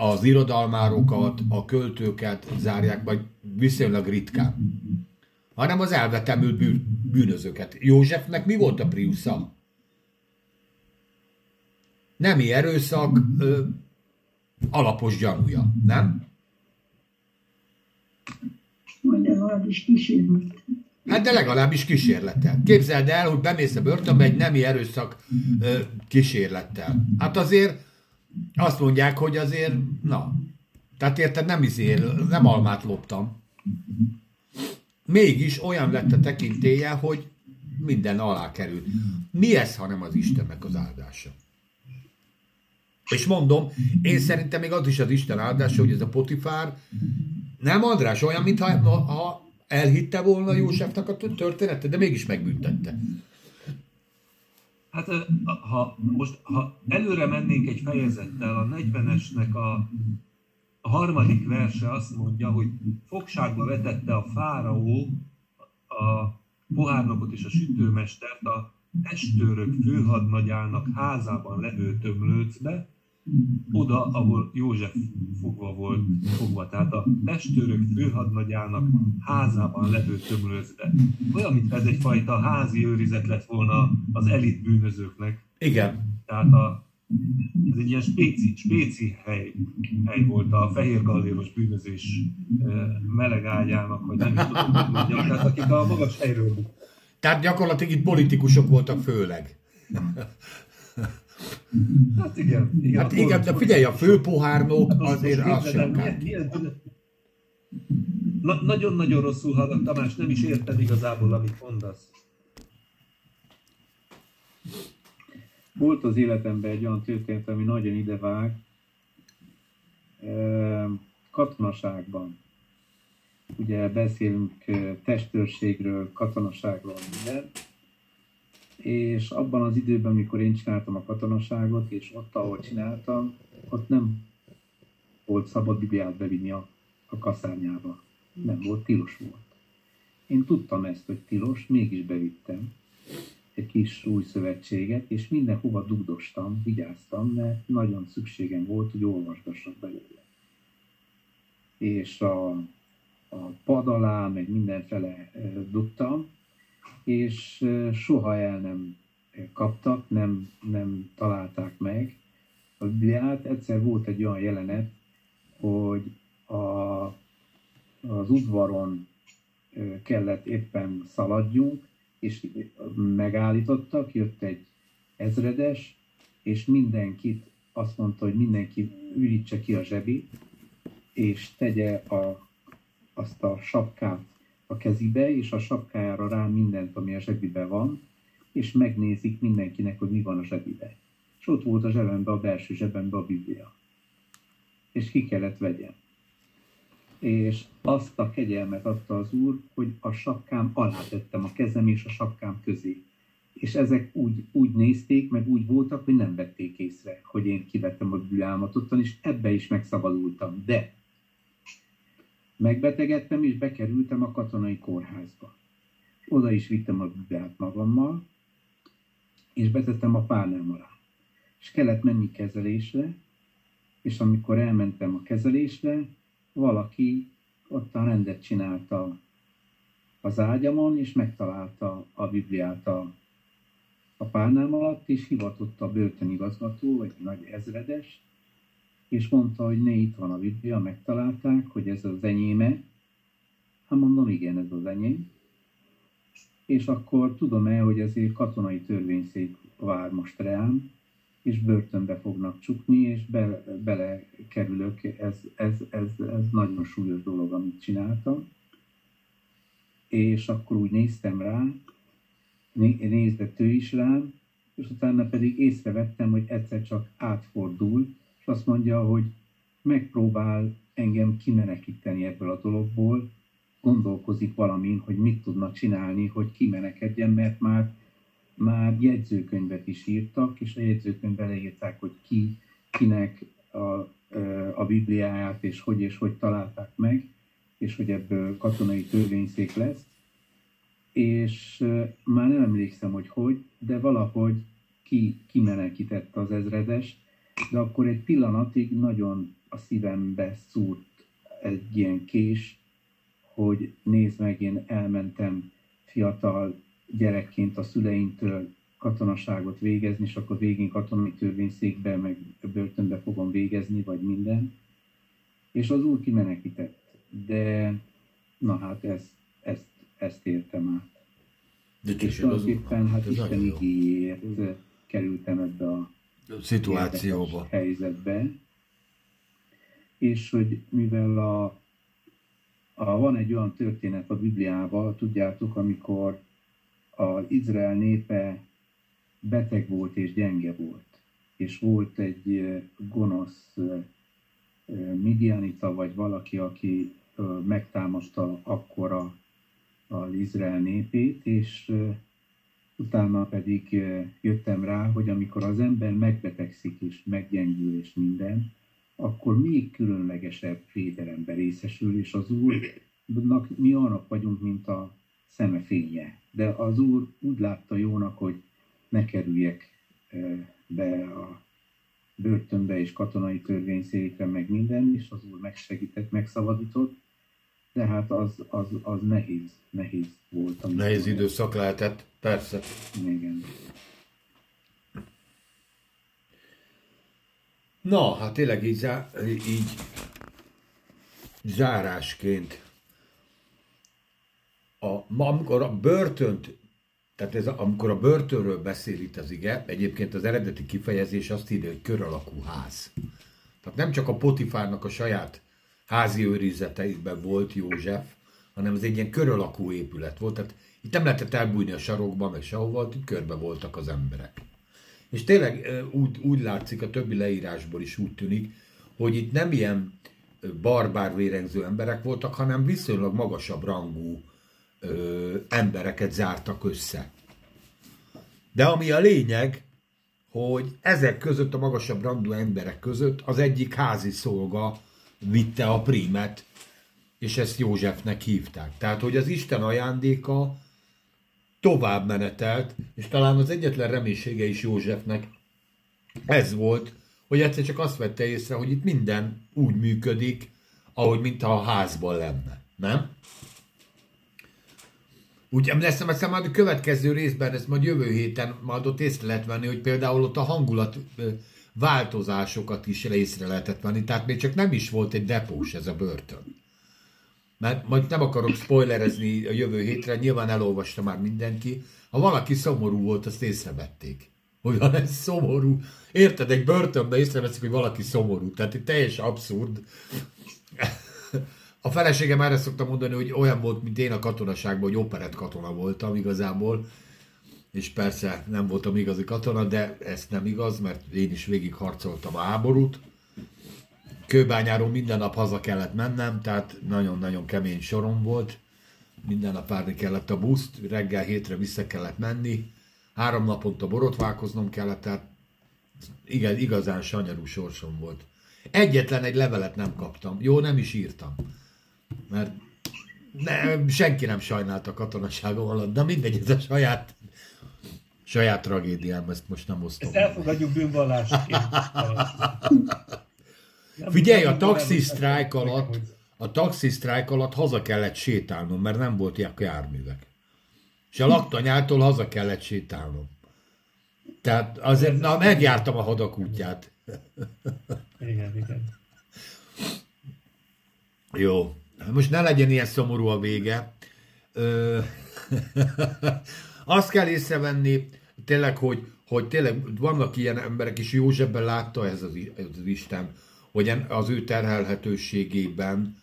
az irodalmárokat, a költőket zárják, vagy viszonylag ritkán, hanem az elvetemült bűnözőket. Józsefnek mi volt a Priusza? nemi erőszak ö, alapos gyanúja, nem? Vagy legalábbis kísérlet. Hát de legalábbis kísérlettel. Képzeld el, hogy bemész a börtönbe egy nemi erőszak ö, kísérlettel. Hát azért azt mondják, hogy azért, na, tehát érted, nem izél, nem almát loptam. Mégis olyan lett a tekintélye, hogy minden alá került. Mi ez, hanem az Istennek az áldása? És mondom, én szerintem még az is az Isten áldása, hogy ez a Potifár nem András olyan, mintha ha elhitte volna Józsefnek a történetet, de mégis megbüntette. Hát ha most ha előre mennénk egy fejezettel, a 40-esnek a, harmadik verse azt mondja, hogy fogságba vetette a fáraó a pohárnokot és a sütőmestert a testőrök főhadnagyának házában levő tömlőcbe, oda, ahol József fogva volt fogva, tehát a testőrök főhadnagyának házában levő tömlőzve. Olyan, mint ez egyfajta házi őrizet lett volna az elit bűnözőknek. Igen. Tehát a, ez egy ilyen spéci, spéci hely, hely volt a fehér galléros bűnözés meleg ágyának, vagy nem tudom, hogy mondjam, tehát akik a magas helyről Tehát gyakorlatilag itt politikusok voltak főleg. Hát igen. igen hát igen, de figyelj, a főpohárnok azért az sem Na, nagyon-nagyon rosszul hallok, Tamás, nem is érted igazából, amit mondasz. Volt az életemben egy olyan történet, ami nagyon idevág. Katonaságban. Ugye beszélünk testőrségről, katonaságról, minden és abban az időben, amikor én csináltam a katonaságot, és ott, ahol csináltam, ott nem volt szabad Bibliát bevinni a, a kaszárnyába. Nem volt, tilos volt. Én tudtam ezt, hogy tilos, mégis bevittem egy kis új szövetséget, és mindenhova dugdostam, vigyáztam, mert nagyon szükségem volt, hogy olvasgassak belőle. És a, a pad alá, meg mindenfele eh, dugtam, és soha el nem kaptak, nem, nem találták meg a Bibliát. Egyszer volt egy olyan jelenet, hogy a, az udvaron kellett éppen szaladjunk, és megállítottak, jött egy ezredes, és mindenkit azt mondta, hogy mindenki ürítse ki a zsebit, és tegye a, azt a sapkát a kezibe, és a sapkájára rá mindent, ami a zsebibe van, és megnézik mindenkinek, hogy mi van a zsebibe. És ott volt a zsebembe, a belső zsebembe a Biblia. És ki kellett vegyem. És azt a kegyelmet adta az Úr, hogy a sapkám alá tettem a kezem és a sapkám közé. És ezek úgy, úgy nézték, meg úgy voltak, hogy nem vették észre, hogy én kivettem a Bibliámat ottan, és ebbe is megszabadultam. De megbetegedtem, és bekerültem a katonai kórházba. Oda is vittem a Bibliát magammal, és betettem a párnám alá. És kellett menni kezelésre, és amikor elmentem a kezelésre, valaki ott a rendet csinálta az ágyamon, és megtalálta a Bibliát a, a párnám alatt, és hivatott a börtönigazgató, vagy nagy ezredes, és mondta, hogy ne itt van a Biblia, megtalálták, hogy ez az enyéme. Hát mondom, igen, ez az enyém. És akkor tudom-e, hogy ezért katonai törvényszék vár most rám, és börtönbe fognak csukni, és be, belekerülök. Ez, ez, ez, ez nagyon súlyos dolog, amit csináltam. És akkor úgy néztem rá, nézett ő is rám, és utána pedig észrevettem, hogy egyszer csak átfordul, és azt mondja, hogy megpróbál engem kimenekíteni ebből a dologból, gondolkozik valamin, hogy mit tudna csinálni, hogy kimenekedjen, mert már már jegyzőkönyvet is írtak, és a jegyzőkönyvbe leírták, hogy ki, kinek a, a Bibliáját, és hogy és hogy találták meg, és hogy ebből katonai törvényszék lesz. És már nem emlékszem, hogy hogy, de valahogy ki, kimenekített az ezredes, de akkor egy pillanatig nagyon a szívembe szúrt egy ilyen kés, hogy nézd meg, én elmentem fiatal gyerekként a szüleimtől katonaságot végezni, és akkor végén katonai törvényszékbe, meg börtönbe fogom végezni, vagy minden. És az úr kimenekített. De na hát ezt, ezt, ezt értem át. De és tulajdonképpen hát Isten igényért kerültem ebbe a szituációba, helyzetbe. És hogy mivel a, a, van egy olyan történet a Bibliában, tudjátok, amikor az Izrael népe beteg volt és gyenge volt, és volt egy gonosz Midianita, vagy valaki, aki megtámadta akkora az Izrael népét, és utána pedig jöttem rá, hogy amikor az ember megbetegszik és meggyengül és minden, akkor még különlegesebb védelembe részesül, és az Úrnak mi annak vagyunk, mint a szeme fénye. De az Úr úgy látta jónak, hogy ne kerüljek be a börtönbe és katonai törvényszékre, meg minden, és az Úr megsegített, megszabadított, de hát az, az, az nehéz, nehéz volt. Nehéz időszak lehetett, persze. Igen. Na, hát tényleg így, így zárásként a, amikor a börtönt, tehát ez, amikor a börtönről beszél itt az ige, egyébként az eredeti kifejezés azt írja, hogy kör alakú ház. Tehát nem csak a Potifárnak a saját házi őrizeteiben volt József, hanem ez egy ilyen kör épület volt. Tehát itt nem lehetett elbújni a sarokba, meg sehova, itt körbe voltak az emberek. És tényleg úgy, úgy látszik, a többi leírásból is úgy tűnik, hogy itt nem ilyen barbár vérengző emberek voltak, hanem viszonylag magasabb rangú ö, embereket zártak össze. De ami a lényeg, hogy ezek között, a magasabb rangú emberek között az egyik házi szolga vitte a prímet, és ezt Józsefnek hívták. Tehát, hogy az Isten ajándéka tovább menetelt, és talán az egyetlen reménysége is Józsefnek ez volt, hogy egyszer csak azt vette észre, hogy itt minden úgy működik, ahogy mintha a házban lenne. Nem? Úgy emlékszem, aztán majd a következő részben, ez majd jövő héten majd ott észre lehet venni, hogy például ott a hangulat változásokat is észre lehetett venni, tehát még csak nem is volt egy depós ez a börtön. Mert majd nem akarok spoilerezni a jövő hétre, nyilván elolvasta már mindenki. Ha valaki szomorú volt, azt észrevették. Olyan *laughs* ez szomorú. Érted, egy börtönbe észreveszik, hogy valaki szomorú. Tehát itt teljesen abszurd. A feleségem erre szokta mondani, hogy olyan volt, mint én a katonaságban, hogy operett katona voltam igazából. És persze nem voltam igazi katona, de ez nem igaz, mert én is végig harcoltam a háborút. Kőbányáról minden nap haza kellett mennem, tehát nagyon-nagyon kemény sorom volt. Minden nap várni kellett a buszt, reggel hétre vissza kellett menni. Három naponta borotválkoznom kellett, tehát igen, igazán sanyarú sorsom volt. Egyetlen egy levelet nem kaptam. Jó, nem is írtam. Mert ne, senki nem sajnálta a katonaságom alatt, de mindegy, ez a saját, saját tragédiám, ezt most nem osztom. Ezt elfogadjuk bűnvallásként. Figyelj, a taxi sztrájk alatt, a taxi sztrájk alatt haza kellett sétálnom, mert nem volt járművek. És a laktanyától haza kellett sétálnom. Tehát azért, na, megjártam a hadak útját. Igen, igen. Jó. Most ne legyen ilyen szomorú a vége. Ö, *laughs* azt kell észrevenni, tényleg, hogy, hogy tényleg vannak ilyen emberek, és Józsefben látta ez az, az Isten, hogy az ő terhelhetőségében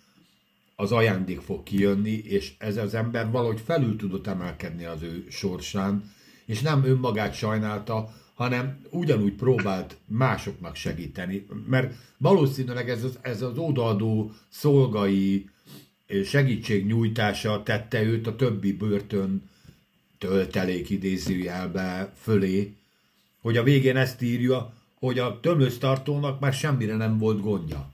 az ajándék fog kijönni, és ez az ember valahogy felül tudott emelkedni az ő sorsán, és nem önmagát sajnálta, hanem ugyanúgy próbált másoknak segíteni, mert valószínűleg ez az, ez az odaadó szolgai segítségnyújtása tette őt a többi börtön töltelék idézőjelbe fölé, hogy a végén ezt írja, hogy a tömlősztartónak már semmire nem volt gondja.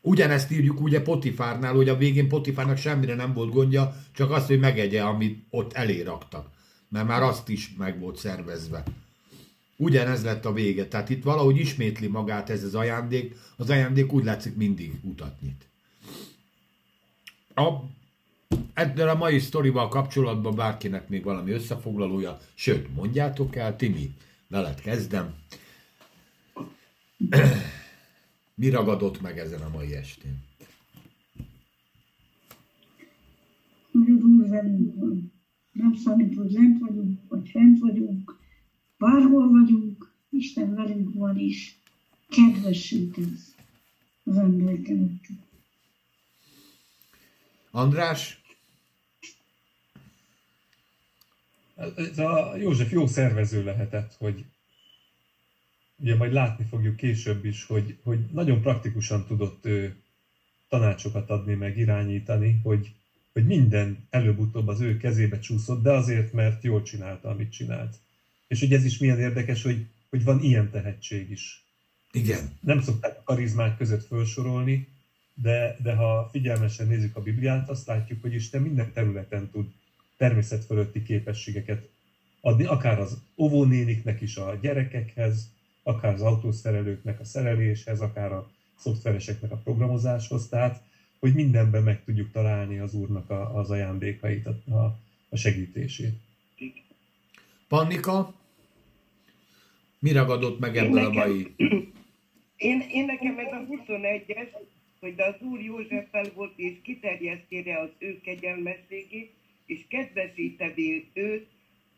Ugyanezt írjuk ugye Potifárnál, hogy a végén Potifárnak semmire nem volt gondja, csak azt, hogy megegye, amit ott elé raktak. Mert már azt is meg volt szervezve. Ugyanez lett a vége. Tehát itt valahogy ismétli magát ez az ajándék. Az ajándék úgy látszik mindig utat nyit. A, ezzel a mai sztorival kapcsolatban bárkinek még valami összefoglalója, sőt, mondjátok el, Timi, veled kezdem. *clears throat* Mi ragadott meg ezen a mai estén? Úr velünk van. Nem számít, hogy lent vagyunk, vagy fent vagyunk, bárhol vagyunk, Isten velünk van is. Kedvesít ez az embereket. András? Ez a József jó szervező lehetett, hogy ugye majd látni fogjuk később is, hogy, hogy nagyon praktikusan tudott ő tanácsokat adni, meg irányítani, hogy, hogy minden előbb-utóbb az ő kezébe csúszott, de azért, mert jól csinálta, amit csinált. És hogy ez is milyen érdekes, hogy, hogy van ilyen tehetség is. Igen. Nem szokták a karizmák között felsorolni, de, de ha figyelmesen nézzük a Bibliát, azt látjuk, hogy Isten minden területen tud természet fölötti képességeket adni, akár az óvónéniknek is a gyerekekhez, akár az autószerelőknek a szereléshez, akár a szoftvereseknek a programozáshoz, tehát hogy mindenben meg tudjuk találni az Úrnak a, az ajándékait, a, a segítését. Pannika, mi ragadott meg ebből a mai? *clears throat* Én, én nekem ez a 21-es, hogy de az Úr Józseffel volt, és kiterjesztére az ő kegyelmességét, és kedvesítevé őt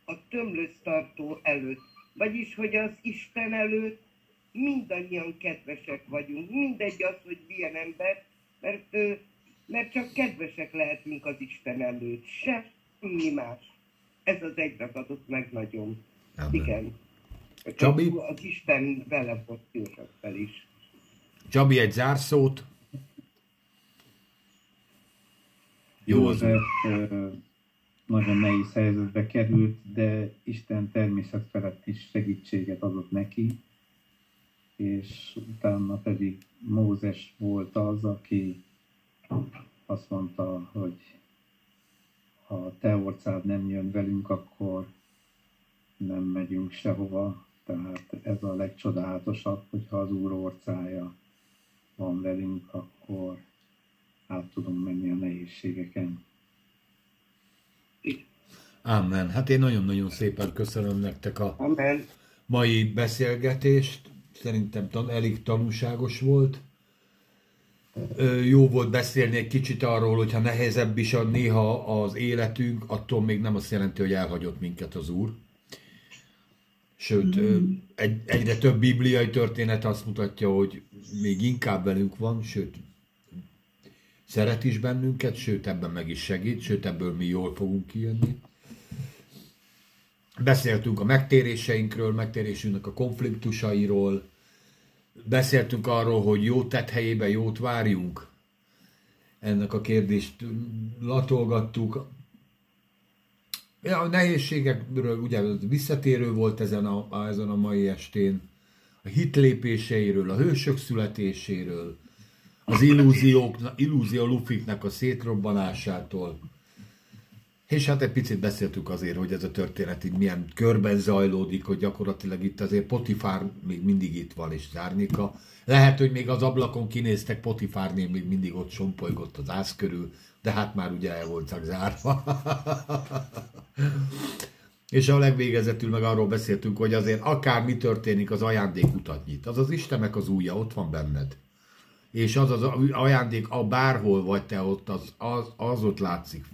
a tömlősztartó előtt. Vagyis, hogy az Isten előtt mindannyian kedvesek vagyunk. Mindegy az, hogy milyen ember, mert, mert csak kedvesek lehetünk az Isten előtt. Semmi más. Ez az egy ragadott meg nagyon. Amen. Igen. Csabi? Az Isten vele volt Józseffel is. Csabi, egy zárszót. Jó az József nagyon nehéz helyzetbe került, de Isten természet felett is segítséget adott neki, és utána pedig Mózes volt az, aki azt mondta, hogy ha te orcád nem jön velünk, akkor nem megyünk sehova. Tehát ez a legcsodálatosabb, hogyha az Úr orcája van velünk, akkor át tudunk menni a nehézségeken. Amen. Hát én nagyon-nagyon szépen köszönöm nektek a Amen. mai beszélgetést. Szerintem tan- elég tanulságos volt. Ö, Jó volt beszélni egy kicsit arról, hogyha nehezebb is a néha az életünk, attól még nem azt jelenti, hogy elhagyott minket az Úr. Sőt, ö, egy, egyre több bibliai történet azt mutatja, hogy még inkább velünk van, sőt, szeret is bennünket, sőt, ebben meg is segít, sőt, ebből mi jól fogunk kijönni. Beszéltünk a megtéréseinkről, megtérésünknek a konfliktusairól, beszéltünk arról, hogy jó tett helyébe jót várjunk. Ennek a kérdést latolgattuk. Ja, a nehézségekről ugye visszatérő volt ezen a, ezen a mai estén. A hitlépéseiről, a hősök születéséről, az illúziók, illúzió lufiknek a szétrobbanásától. És hát egy picit beszéltük azért, hogy ez a történet így milyen körben zajlódik, hogy gyakorlatilag itt azért Potifár még mindig itt van, és Zárnika. Lehet, hogy még az ablakon kinéztek, Potifárnél még mindig ott sompolygott az ász körül, de hát már ugye el voltak zárva. *laughs* és a legvégezetül meg arról beszéltünk, hogy azért akár mi történik, az ajándék utat nyit. Az az Istennek az újja, ott van benned. És az az ajándék, a bárhol vagy te ott, az, az, az ott látszik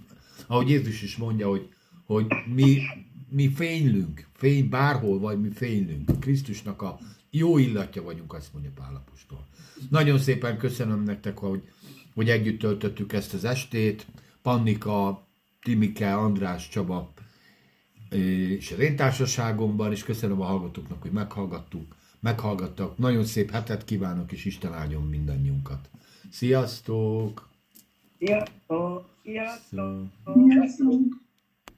ahogy Jézus is mondja, hogy, hogy mi, mi fénylünk, fény, bárhol vagy, mi fénylünk. Krisztusnak a jó illatja vagyunk, azt mondja Pálapostól. Nagyon szépen köszönöm nektek, hogy, hogy együtt töltöttük ezt az estét. Pannika, Timike, András, Csaba és az én társaságomban, és köszönöm a hallgatóknak, hogy meghallgattuk, meghallgattak. Nagyon szép hetet kívánok, és Isten áldjon mindannyiunkat. Sziasztok! Sziasztok! Sziasztok! Sziasztok!